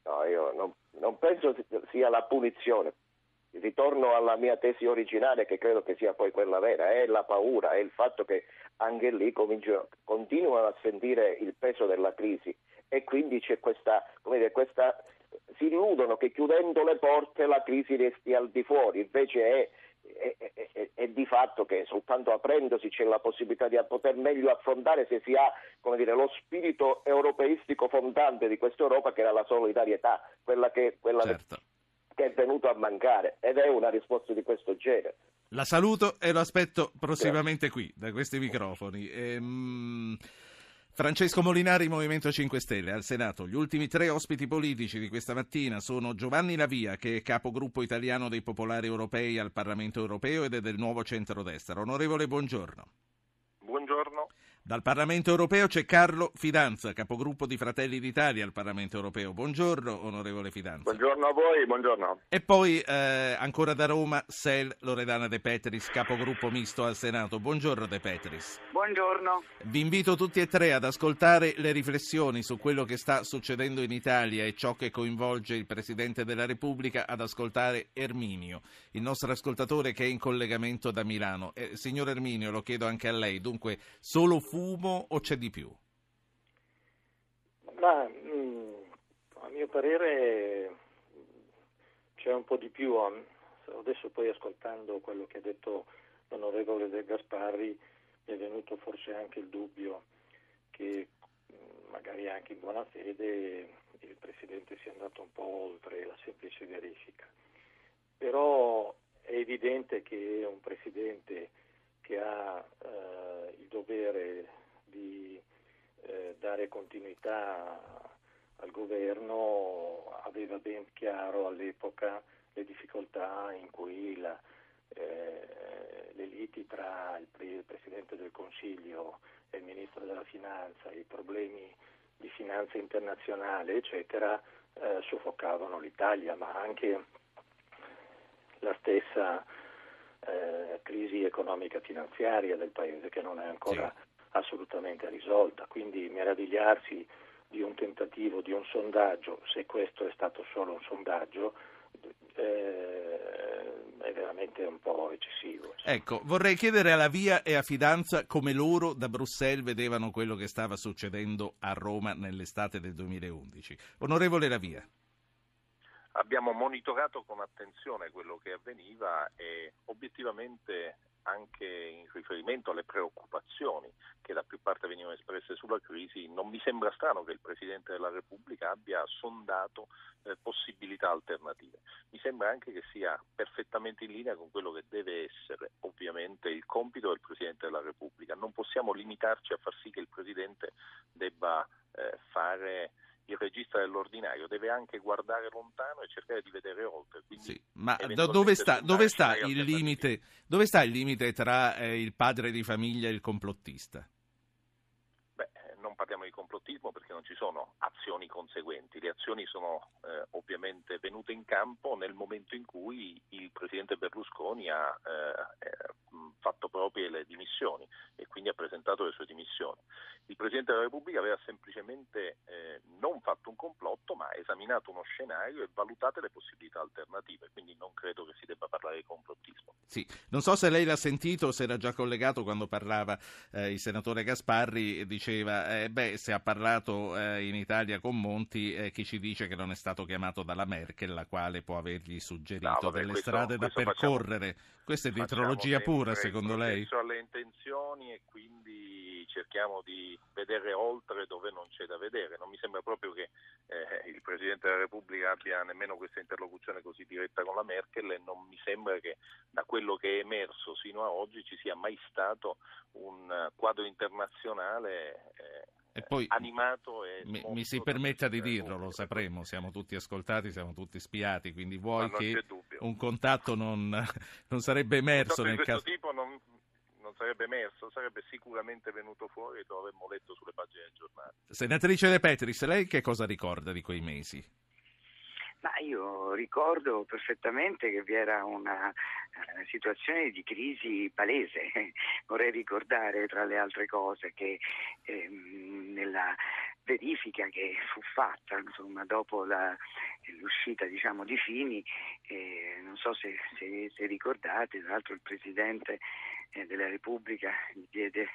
No, io non, non penso sia la punizione. Ritorno alla mia tesi originale, che credo che sia poi quella vera, è la paura, è il fatto che anche lì continuano a sentire il peso della crisi e quindi c'è questa, dire, questa si illudono che chiudendo le porte la crisi resti al di fuori, invece è è, è, è, di fatto che soltanto aprendosi c'è la possibilità di poter meglio affrontare se si ha dire, lo spirito europeistico fondante di questa Europa che era la solidarietà, quella, che, quella certo. È venuto a mancare ed è una risposta di questo genere. La saluto e lo aspetto prossimamente qui, da questi microfoni. Ehm... Francesco Molinari, Movimento 5 Stelle, al Senato. Gli ultimi tre ospiti politici di questa mattina sono Giovanni Lavia, che è capogruppo italiano dei Popolari Europei al Parlamento Europeo ed è del nuovo centrodestra. Onorevole, buongiorno. Dal Parlamento europeo c'è Carlo Fidanza, capogruppo di Fratelli d'Italia al Parlamento europeo. Buongiorno, onorevole Fidanza. Buongiorno a voi, buongiorno. E poi eh, ancora da Roma, Sel Loredana De Petris, capogruppo misto al Senato. Buongiorno De Petris. Buongiorno. Vi invito tutti e tre ad ascoltare le riflessioni su quello che sta succedendo in Italia e ciò che coinvolge il Presidente della Repubblica, ad ascoltare Erminio, il nostro ascoltatore che è in collegamento da Milano. Eh, signor Erminio, lo chiedo anche a lei, dunque solo fu fumo o c'è di più? Ma mm, a mio parere c'è un po' di più. Adesso poi ascoltando quello che ha detto l'onorevole De Gasparri mi è venuto forse anche il dubbio che mm, magari anche in buona fede il Presidente sia andato un po' oltre la semplice verifica. Però è evidente che un Presidente che ha eh, il dovere di eh, dare continuità al governo aveva ben chiaro all'epoca le difficoltà in cui la, eh, le liti tra il, il, Presidente del Consiglio e il Ministro della Finanza, i problemi di finanza internazionale, eccetera, eh, soffocavano l'Italia, ma anche la stessa eh, crisi economica finanziaria del Paese che non è ancora sì. assolutamente risolta. Quindi meravigliarsi di un tentativo, di un sondaggio, se questo è stato solo un sondaggio, eh, è veramente un po' eccessivo. Ecco, vorrei chiedere alla Via e a Fidanza come loro da Bruxelles vedevano quello che stava succedendo a Roma nell'estate del 2011. Onorevole La Via. Abbiamo monitorato con attenzione quello che avveniva e obiettivamente anche in riferimento alle preoccupazioni che da più parte venivano espresse sulla crisi, non mi sembra strano che il Presidente della Repubblica abbia sondato eh, possibilità alternative. Mi sembra anche che sia perfettamente in linea con quello che deve essere ovviamente il compito del Presidente della Repubblica. Non possiamo limitarci a far sì che il Presidente debba eh, fare il regista dell'ordinario deve anche guardare lontano e cercare di vedere oltre. Sì, ma dove sta, dove, sta limite, dove sta, il limite, tra eh, il padre di famiglia e il complottista? Parliamo di complottismo perché non ci sono azioni conseguenti, le azioni sono eh, ovviamente venute in campo nel momento in cui il Presidente Berlusconi ha eh, eh fatto proprie le dimissioni e quindi ha presentato le sue dimissioni. Il Presidente della Repubblica aveva semplicemente eh, non fatto un complotto ma esaminato uno scenario e valutate le possibilità alternative, quindi non credo che si debba parlare di complottismo. Sì, non so se lei l'ha sentito o se era già collegato quando parlava eh, il senatore Gasparri diceva eh, beh, se ha parlato eh, in Italia con Monti, eh, chi ci dice che non è stato chiamato dalla Merkel, la quale può avergli suggerito no, vabbè, delle questo, strade questo da percorrere. Facciamo, Questa è dietrologia pura, secondo lei? Penso alle intenzioni e quindi cerchiamo di vedere oltre dove non c'è da vedere. Non mi sembra proprio che eh, il Presidente della Repubblica abbia nemmeno questa interlocuzione così diretta con la Merkel e non mi sembra che da quello che è emerso sino a oggi ci sia mai stato un quadro internazionale eh, e poi, animato e mi, mi si permetta di dirlo, lo sapremo, siamo tutti ascoltati, siamo tutti spiati, quindi vuoi che un contatto non, non sarebbe emerso nel caso... tipo non, non sarebbe emerso, sarebbe sicuramente venuto fuori e lo avremmo letto sulle pagine del giornale. Senatrice De Petris, lei che cosa ricorda di quei mesi? Ma io ricordo perfettamente che vi era una uh, situazione di crisi palese. Vorrei ricordare, tra le altre cose, che ehm, nella verifica che fu fatta insomma, dopo la, l'uscita diciamo, di Fini, eh, non so se, se, se, ricordate, tra l'altro il Presidente eh, della Repubblica gli diede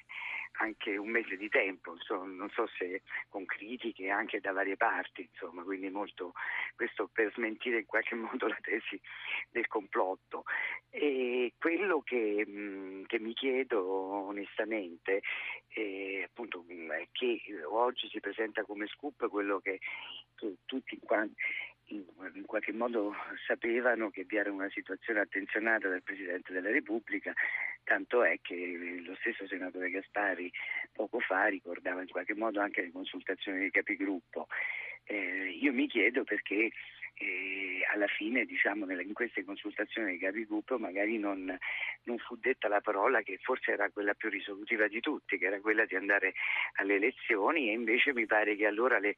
anche un mese di tempo, insomma, non so se con critiche anche da varie parti, insomma, quindi molto questo per smentire in qualche modo la tesi del complotto. E quello che, mh, che mi chiedo onestamente eh, appunto, è che oggi si presenta come scoop quello che, che tutti quanti in qualche modo sapevano che vi era una situazione attenzionata dal Presidente della Repubblica, tanto è che lo stesso senatore Gaspari poco fa ricordava in qualche modo anche le consultazioni dei capigruppo. Eh, io mi chiedo perché e alla fine diciamo, in queste consultazioni dei capigruppo magari non, non, fu detta la parola che forse era quella più risolutiva di tutti, che era quella di andare alle elezioni e invece mi pare che allora le,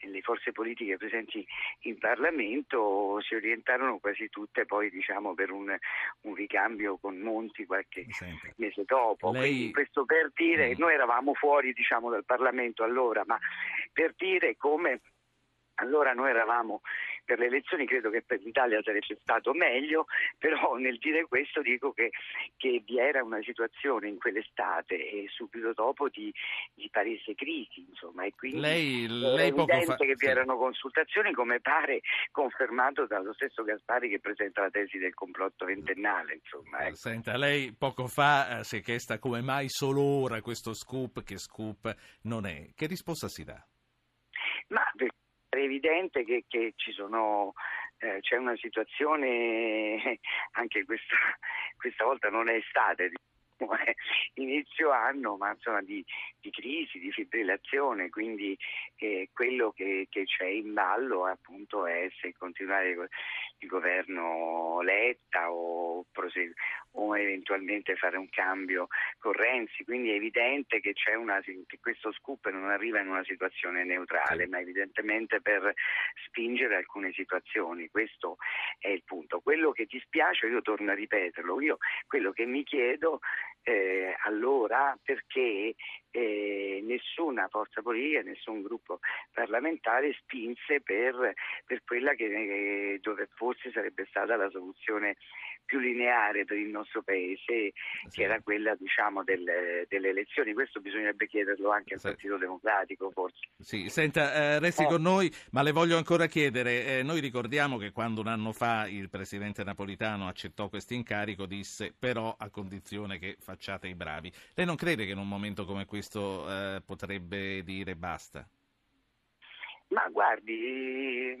le forze politiche presenti in Parlamento si orientarono quasi tutte poi diciamo, per un, un, ricambio con Monti qualche mese dopo. Lei... Quindi questo per dire, mm. noi eravamo fuori diciamo, dal Parlamento allora, ma per dire come allora noi eravamo per le elezioni, credo che per l'Italia sarebbe stato meglio, però nel dire questo dico che, che vi era una situazione in quell'estate e subito dopo di, di palese crisi, insomma, e quindi lei, lei è evidente fa... che vi erano consultazioni, come pare confermato dallo stesso Gaspari che presenta la tesi del complotto ventennale. Insomma, ecco. Senta, lei poco fa eh, si è chiesta come mai solo ora questo scoop, che scoop non è. Che risposta si dà? Ma è evidente che, che ci sono, eh, c'è una situazione, anche questa, questa volta non è estate, inizio anno, ma insomma di, di crisi, di fibrillazione, quindi eh, quello che, che, c'è in ballo appunto è se continuare il governo Letta o, o, eventualmente fare un cambio con Renzi, quindi è evidente che, una, che questo scoop non arriva in una situazione neutrale, ma evidentemente per spingere alcune situazioni, questo è il punto. Quello che dispiace, io torno a ripeterlo, io quello che mi chiedo eh, allora perché eh, nessuna forza politica, nessun gruppo parlamentare spinse per, per quella che eh, dove forse sarebbe stata la soluzione più lineare per il nostro paese, sì. che era quella diciamo, delle, delle, elezioni. Questo bisognerebbe chiederlo anche al sì. Partito Democratico, forse. Sì, senta, eh, resti con noi, ma le voglio ancora chiedere. Eh, noi ricordiamo che quando un anno fa il presidente napolitano accettò questo incarico, disse però a condizione che facciate i bravi. Lei non crede che in un momento come questo eh, potrebbe dire basta? Ma guardi,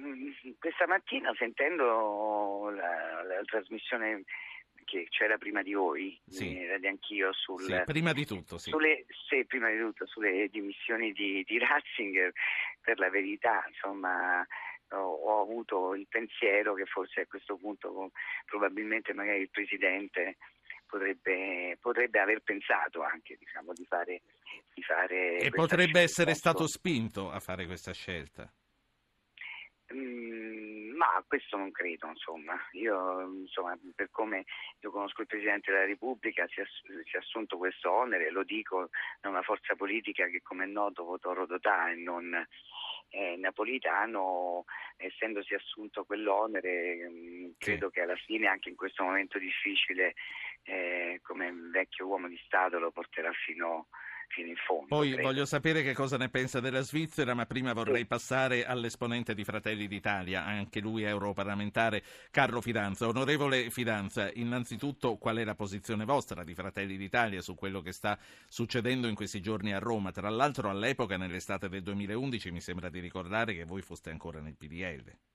questa mattina sentendo la, la trasmissione che c'era prima di voi, sì. eh, anch'io sul, sì, prima di tutto, sì. Sulle, sì, prima di tutto sulle dimissioni di, di Ratzinger, per la verità, insomma, ho, ho, avuto il pensiero che forse a questo punto probabilmente magari il Presidente potrebbe, potrebbe aver pensato anche diciamo, di fare, di fare e potrebbe essere ecco. stato spinto a fare questa scelta mm, ma questo non credo insomma io insomma, per come io conosco il Presidente della Repubblica si è, si è assunto questo onere lo dico da una forza politica che come è noto votò Rodotà e non eh, Napolitano, essendosi assunto quell'onere, mh, mm, credo sì. che alla fine, anche in questo momento difficile, eh, come vecchio uomo di Stato, lo porterà fino a fino in fondo. Poi credo. voglio sapere che cosa ne pensa della Svizzera, ma prima vorrei sì. passare all'esponente di Fratelli d'Italia, anche lui europarlamentare, Carlo Fidanza. Onorevole Fidanza, innanzitutto qual è la posizione vostra di Fratelli d'Italia su quello che sta succedendo in questi giorni a Roma? Tra l'altro all'epoca, nell'estate del 2011, mi sembra di ricordare che voi foste ancora nel PDL.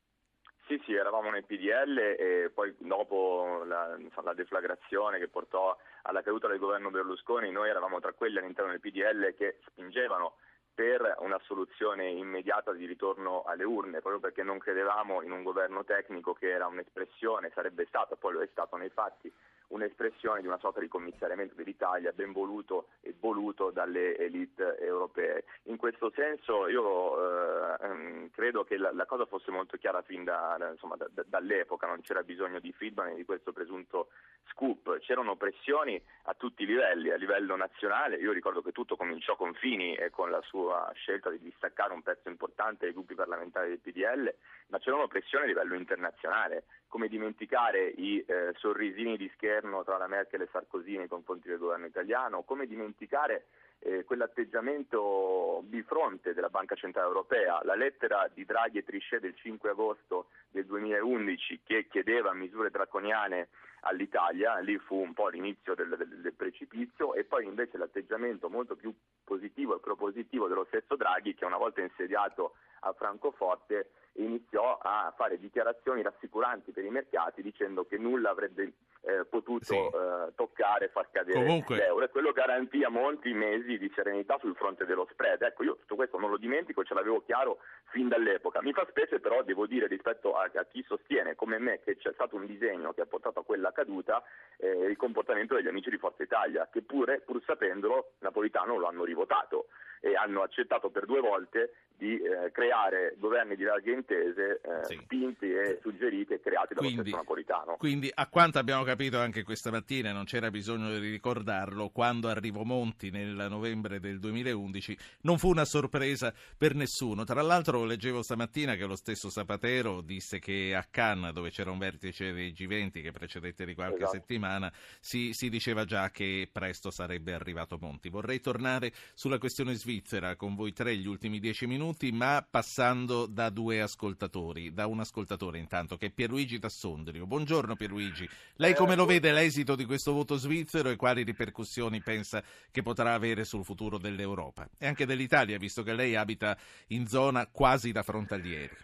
Sì, sì, eravamo nel PDL e poi dopo la, la, deflagrazione che portò alla caduta del governo Berlusconi, noi eravamo tra quelli all'interno del PDL che spingevano per una soluzione immediata di ritorno alle urne, proprio perché non credevamo in un governo tecnico che era un'espressione, sarebbe stato, poi lo è stato nei fatti, un'espressione di una sorta di commissariamento dell'Italia ben voluto e voluto dalle elite europee. In questo senso io eh, ehm, credo che la, la, cosa fosse molto chiara fin da, insomma, da, da, dall'epoca, non c'era bisogno di feedback di questo presunto scoop, c'erano pressioni a tutti i livelli, a livello nazionale, io ricordo che tutto cominciò con Fini e con la sua scelta di distaccare un pezzo importante dei gruppi parlamentari del PDL, ma c'erano pressioni a livello internazionale, come dimenticare i eh, sorrisini di scherno tra la Merkel e Sarkozy nei confronti del governo italiano, come dimenticare eh, quell'atteggiamento bifronte della Banca Centrale Europea, la lettera di Draghi e Trichet del 5 agosto del 2011 che chiedeva misure draconiane all'Italia, lì fu un po' l'inizio del, del, del, precipizio e poi invece l'atteggiamento molto più positivo e propositivo dello stesso Draghi che una volta insediato a Francoforte iniziò a fare dichiarazioni rassicuranti per i mercati dicendo che nulla avrebbe eh, potuto sì. eh, toccare e far cadere Comunque... l'euro e quello garantì a molti mesi di serenità sul fronte dello spread. Ecco, io tutto questo non lo dimentico, ce l'avevo chiaro fin dall'epoca. Mi fa specie però, devo dire, rispetto a, a chi sostiene come me che c'è stato un disegno che ha portato a quella caduta, eh, il comportamento degli amici di Forza Italia, che pure, pur sapendolo, Napolitano lo hanno rivotato e hanno accettato per due volte di eh, creare governi di larghe intese eh, sì. spinti e suggeriti e creati dallo quindi, stesso Napolitano. Quindi a quanto abbiamo capito anche questa mattina, non c'era bisogno di ricordarlo, quando arrivò Monti nel novembre del 2011 non fu una sorpresa per nessuno. Tra l'altro leggevo stamattina che lo stesso Zapatero disse che a Cannes, dove c'era un vertice dei G20 che precedette di qualche esatto. settimana, si, si diceva già che presto sarebbe arrivato Monti. Vorrei tornare sulla questione svizzera con voi tre gli ultimi dieci minuti ma passando da due ascoltatori, da un ascoltatore intanto, che è Pierluigi Tassondrio. Buongiorno Pierluigi, lei come lo vede l'esito di questo voto svizzero e quali ripercussioni pensa che potrà avere sul futuro dell'Europa e anche dell'Italia, visto che lei abita in zona quasi da frontalieri?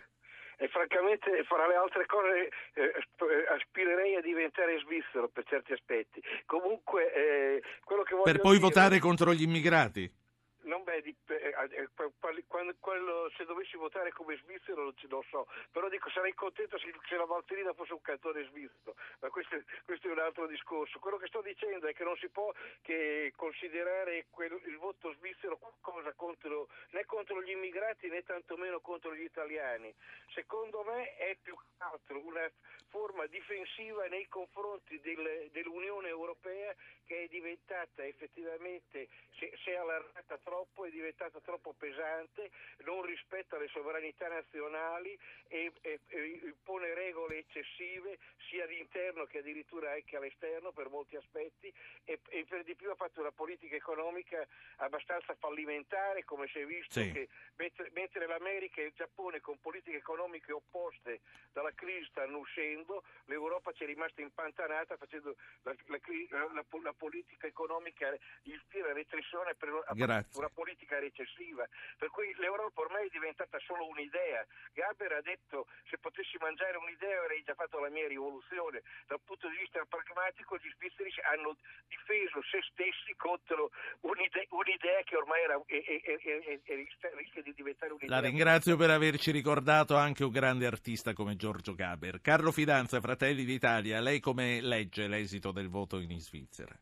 e francamente fra le altre cose eh, aspirerei a diventare svizzero per certi aspetti. Comunque eh, quello che voglio Per poi dire... votare contro gli immigrati? Non beh, eh, eh, quando, quello, se dovessi votare come svizzero non lo so, però dico sarei contento se, se la Valtellina fosse un cantore svizzero, ma questo, questo, è un altro discorso. Quello che sto dicendo è che non si può che considerare quel, il voto svizzero qualcosa contro, né contro gli immigrati né tantomeno contro gli italiani. Secondo me è più che altro un una forma difensiva nei confronti del, dell'Unione Europea che è diventata effettivamente, si è allargata troppo, è diventata troppo pesante, non rispetta le sovranità nazionali e, e, e pone regole eccessive sia all'interno che addirittura anche all'esterno per molti aspetti e, e per di più ha fatto una politica economica abbastanza fallimentare come si è visto sì. che mentre, mentre l'America e il Giappone con politiche economiche opposte dalla crisi stanno uscendo, l'Europa ci è rimasta impantanata facendo la, la, la, la politica economica in piena recessione per una politica recessiva. Per cui l'Europa ormai è diventata solo un'idea. Gaber ha detto se potessi mangiare un'idea avrei già fatto la mia rivoluzione. Dal punto di vista pragmatico gli svizzeri hanno difeso se stessi contro un'idea, un'idea che ormai era, è, è, è, rischia di diventare un'idea. La ringrazio per averci ricordato anche un grande artista come Giorgio Gaber. Carlo Fidanza, Fratelli d'Italia, lei come legge l'esito del voto in Svizzera?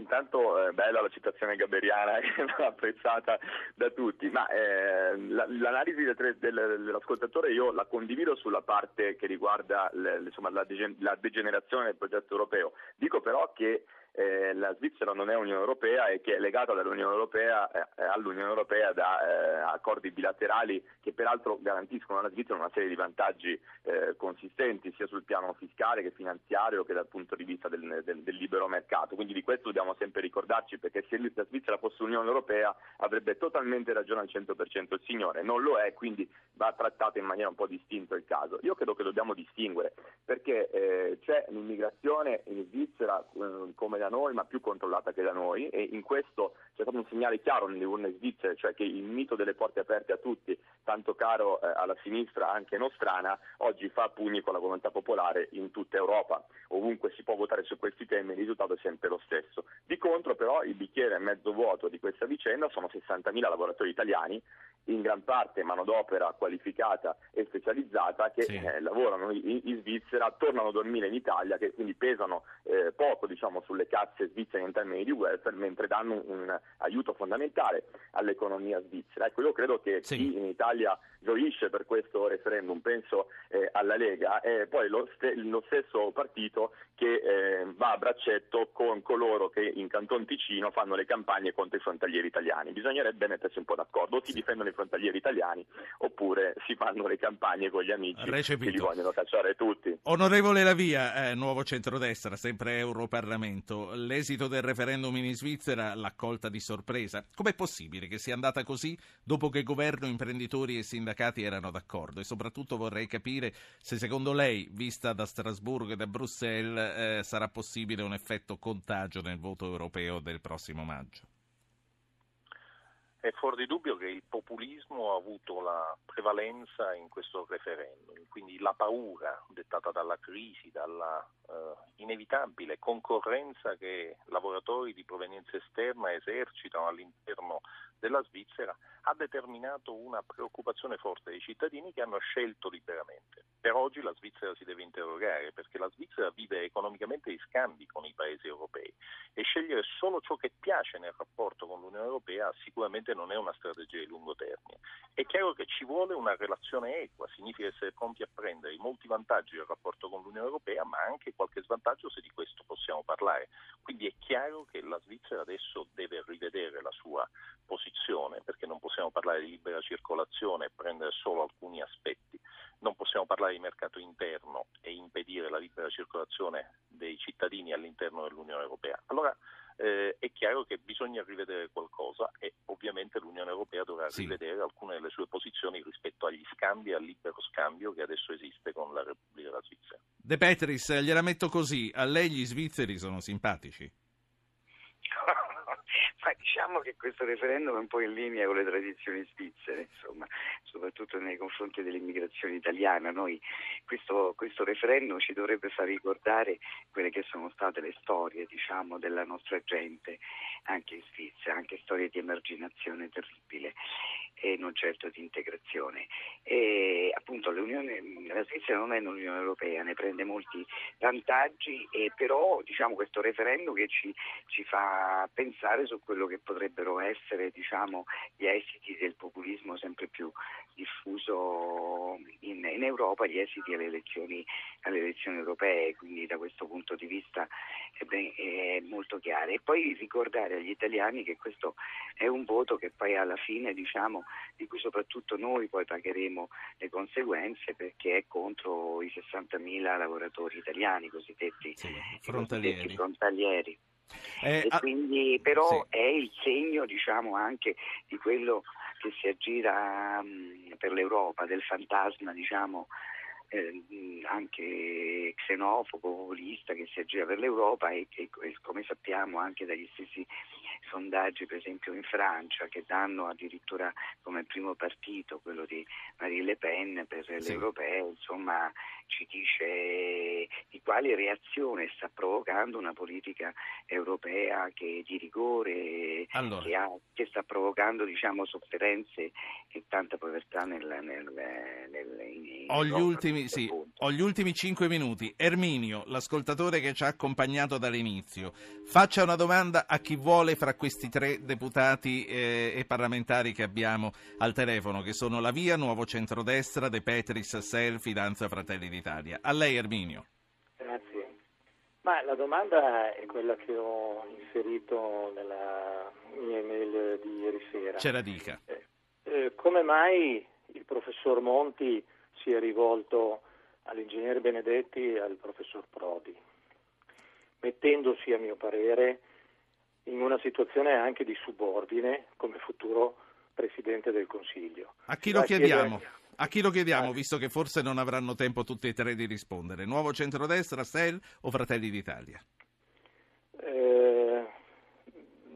Intanto eh, bella la citazione gaberiana, apprezzata da tutti, ma eh, l'analisi del, del, dell'ascoltatore io la condivido sulla parte che riguarda le, insomma, la, la degenerazione del progetto europeo. Dico però che eh, la Svizzera non è Unione Europea e che è legata Europea, eh, all'Unione Europea da eh, accordi bilaterali che peraltro garantiscono alla Svizzera una serie di vantaggi eh, consistenti sia sul piano fiscale che finanziario che dal punto di vista del, del, del, libero mercato. Quindi di questo dobbiamo sempre ricordarci perché se la Svizzera fosse Unione Europea avrebbe totalmente ragione al 100% il signore, non lo è, quindi va trattato in maniera un po' distinta il caso. Io credo che dobbiamo distinguere perché eh, c'è un'immigrazione in Svizzera eh, come da noi ma più controllata che da noi e in questo c'è stato un segnale chiaro nelle urne svizzere, cioè che il mito delle porte aperte a tutti, tanto caro eh, alla sinistra anche nostrana, oggi fa pugni con la volontà popolare in tutta Europa. Ovunque si può votare su questi temi il risultato è sempre lo stesso. Di contro però il bicchiere mezzo vuoto di questa vicenda sono 60.000 lavoratori italiani, in gran parte manodopera qualificata e specializzata che sì. eh, lavorano in, in, Svizzera, tornano a dormire in Italia, che quindi pesano eh, poco diciamo, sulle casse svizzere in termini di welfare, mentre danno un aiuto fondamentale all'economia svizzera. Ecco, io credo che sì. chi in Italia gioisce per questo referendum, penso eh, alla Lega, è poi lo, st- lo stesso partito che eh, va a braccetto con coloro che in Canton Ticino fanno le campagne contro i frontalieri italiani. Bisognerebbe mettersi un po' d'accordo, o si difendono i frontalieri italiani oppure si fanno le campagne con gli amici Recepito. che li vogliono cacciare tutti. Onorevole Lavia, eh, nuovo centrodestra, sempre Europarlamento, l'esito del referendum in Svizzera l'ha colta di sorpresa. Com'è possibile che sia andata così dopo che governo, imprenditori e sindacati erano d'accordo? E soprattutto vorrei capire se secondo lei, vista da Strasburgo e da Bruxelles, eh, sarà possibile un effetto contagio nel voto europeo del prossimo maggio. È fuori di dubbio che il populismo ha avuto la prevalenza in questo referendum, quindi la paura dettata dalla crisi, dalla eh, inevitabile concorrenza che lavoratori di provenienza esterna esercitano all'interno della Svizzera ha determinato una preoccupazione forte dei cittadini che hanno scelto liberamente. Per oggi la Svizzera si deve interrogare perché la Svizzera vive economicamente di scambi con i paesi europei e scegliere solo ciò che piace nel rapporto con l'Unione Europea sicuramente non è una strategia di lungo termine. È chiaro che ci vuole una relazione equa, significa essere pronti a prendere i molti vantaggi del rapporto con l'Unione Europea ma anche qualche svantaggio se di questo possiamo parlare. Quindi è chiaro che la Svizzera adesso deve rivedere la sua posizione perché non possiamo parlare di libera circolazione e prendere solo alcuni aspetti, non possiamo parlare di mercato interno e impedire la libera circolazione dei cittadini all'interno dell'Unione Europea. Allora eh, è chiaro che bisogna rivedere qualcosa e ovviamente l'Unione Europea dovrà sì. rivedere alcune delle sue posizioni rispetto agli scambi e al libero scambio che adesso esiste con la Repubblica della Svizzera. De Petris, gliela metto così, a lei gli svizzeri sono simpatici? Ma diciamo che questo referendum è un po' in linea con le tradizioni svizzere, insomma, soprattutto nei confronti dell'immigrazione italiana. Noi, questo, questo, referendum ci dovrebbe far ricordare quelle che sono state le storie diciamo, della nostra gente anche in Svizzera, anche storie di emarginazione terribile e non certo di integrazione. E appunto la Svizzera non è nell'Unione Europea, ne prende molti vantaggi, e però diciamo, questo referendum che ci, ci fa pensare su quello che potrebbero essere diciamo, gli esiti del populismo sempre più diffuso in, in Europa, gli esiti alle elezioni, alle europee, quindi da questo punto di vista è, ben, è, molto chiaro. E poi ricordare agli italiani che questo è un voto che poi alla fine diciamo, di cui soprattutto noi poi pagheremo le conseguenze perché è contro i 60.000 lavoratori italiani cosiddetti sì, frontalieri. Cosiddetti frontalieri. Eh, quindi, però sì. è il segno diciamo, anche di quello che si aggira mh, per l'Europa, del fantasma diciamo, eh, anche xenofobo, populista che si aggira per l'Europa e che come sappiamo anche dagli stessi sondaggi per esempio in Francia che danno addirittura come primo partito quello di Marine Le Pen per sì. l'europeo, insomma ci dice di quale reazione sta provocando una politica europea che di rigore allora. che, ha, che, sta provocando diciamo, sofferenze e tanta povertà nel, nel, nel in, ho, gli ultimi, sì, ho gli ultimi cinque minuti. Erminio, l'ascoltatore che ci ha accompagnato dall'inizio, faccia una domanda a chi vuole fra questi tre deputati eh, e parlamentari che abbiamo al telefono, che sono La Via, Nuovo Centrodestra, De Petris, Sel, Fidanza Fratelli d'Italia. A lei Erminio. Grazie. Ma la domanda è quella che ho inserito nella mia email di ieri sera. Ce la dica. Eh, eh, come mai il professor Monti si è rivolto all'ingegnere Benedetti e al professor Prodi, mettendosi a mio parere in una situazione anche di subordine come futuro Presidente del Consiglio. A chi lo chiediamo? Chiedere... A chi lo chiediamo, visto che forse non avranno tempo tutti e tre di rispondere? Nuovo centrodestra, SEL o Fratelli d'Italia? Eh,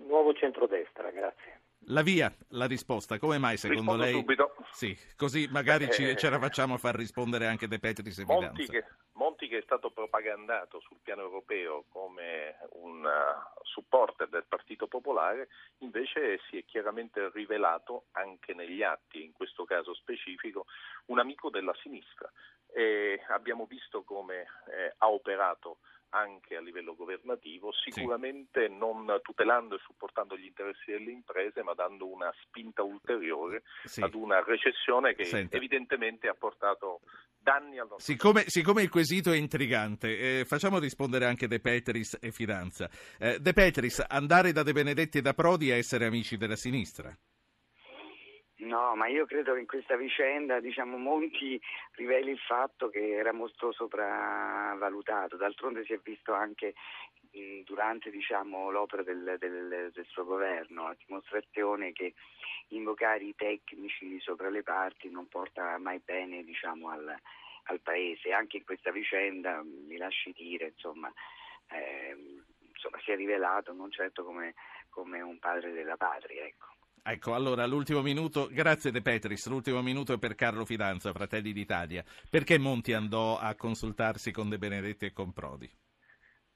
nuovo centrodestra, grazie. La via, la risposta, come mai secondo Rispondo lei? subito. Sì, così magari ci, ce la facciamo far rispondere anche De Petris e Monti che, Monti che è stato propagandato sul piano europeo come un uh, supporter del Partito Popolare, invece si è chiaramente rivelato anche negli atti, in questo caso specifico, un amico della sinistra. E abbiamo visto come eh, ha operato anche a livello governativo, sicuramente sì. non tutelando e supportando gli interessi delle imprese, ma dando una spinta ulteriore sì. ad una recessione che Senta. evidentemente ha portato danni al nostro siccome, siccome il quesito è intrigante, eh, facciamo rispondere anche De Petris e Fidanza. Eh, De Petris, andare da De Benedetti e da Prodi a essere amici della sinistra? No, ma io credo che in questa vicenda diciamo, Monti riveli il fatto che era molto sopravvalutato, d'altronde si è visto anche mh, durante diciamo, l'opera del, del, del, suo governo, la dimostrazione che invocare i tecnici sopra le parti non porta mai bene diciamo, al, al, Paese. Anche in questa vicenda, mi lasci dire, insomma, eh, insomma, si è rivelato non certo come, come un padre della patria. Ecco. Ecco, allora l'ultimo minuto, grazie De Petris, l'ultimo minuto è per Carlo Fidanza, Fratelli d'Italia. Perché Monti andò a consultarsi con De Benedetti e con Prodi?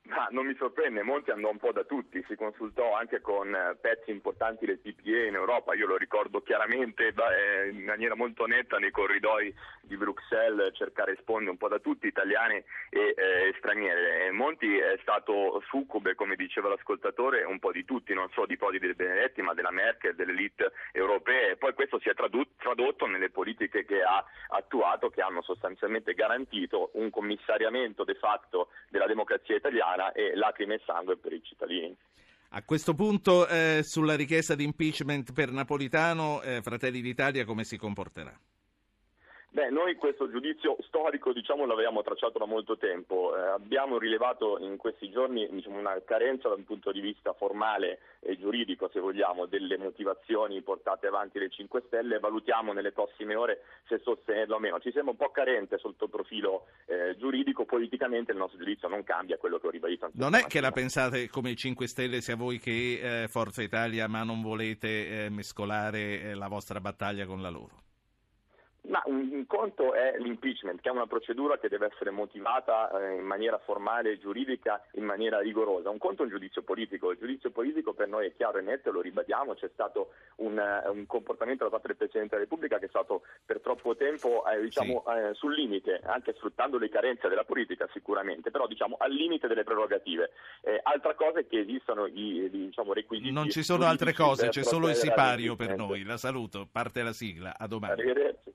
Ma non mi sorprende, Monti andò un po' da tutti, si consultò anche con eh, pezzi importanti del PPE in Europa, io lo ricordo chiaramente eh, in maniera molto netta nei corridoi di Bruxelles, cercare risponde un po' da tutti, italiani e eh, straniere. Monti è stato succube, come diceva l'ascoltatore, un po' di tutti, non solo di Prodi del Benedetti, ma della Merkel, delle elite europee. Poi questo si è tradotto nelle politiche che ha attuato, che hanno sostanzialmente garantito un commissariamento de facto della democrazia italiana italiana e lacrime e sangue per i cittadini. A questo punto, eh, sulla richiesta di impeachment per Napolitano, eh, Fratelli d'Italia come si comporterà? Beh, noi questo giudizio storico diciamo, l'avevamo tracciato da molto tempo, eh, abbiamo rilevato in questi giorni diciamo, una carenza dal punto di vista formale e giuridico, se vogliamo, delle motivazioni portate avanti dai 5 Stelle e valutiamo nelle prossime ore se sostenerlo o meno. Ci sembra un po' carente sotto il profilo eh, giuridico, politicamente il nostro giudizio non cambia, quello che ho ribadito Non è che la pensate come i 5 Stelle sia voi che eh, Forza Italia, ma non volete eh, mescolare eh, la vostra battaglia con la loro? Ma un, un, conto è l'impeachment, che è una procedura che deve essere motivata eh, in maniera formale e giuridica, in maniera rigorosa. Un conto è un giudizio politico. Il giudizio politico per noi è chiaro e netto, lo ribadiamo, c'è stato un, uh, un comportamento da parte del Presidente della Repubblica che è stato per troppo tempo eh, diciamo, sì. eh, sul limite, anche sfruttando le carenze della politica sicuramente, però diciamo, al limite delle prerogative. Eh, altra cosa è che esistono i, i diciamo, requisiti. Non ci sono altre cose, c'è solo il sipario per noi. La saluto, parte la sigla, a domani. Arrivederci.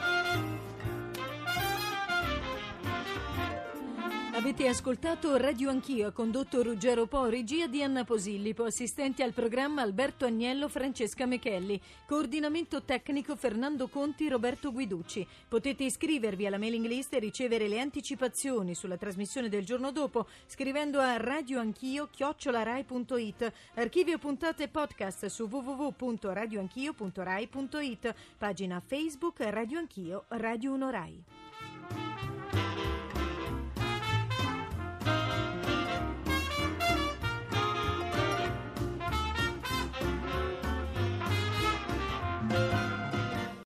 Avete ascoltato Radio Anch'io, condotto Ruggero Po, regia di Anna Posillipo, assistenti al programma Alberto Agnello, Francesca Mechelli, coordinamento tecnico Fernando Conti, Roberto Guiducci. Potete iscrivervi alla mailing list e ricevere le anticipazioni sulla trasmissione del giorno dopo scrivendo a radioanchio.it. Archivio puntate podcast su www.radioanchio.rai.it. Pagina Facebook Radio Anch'io, Radio 1 Rai.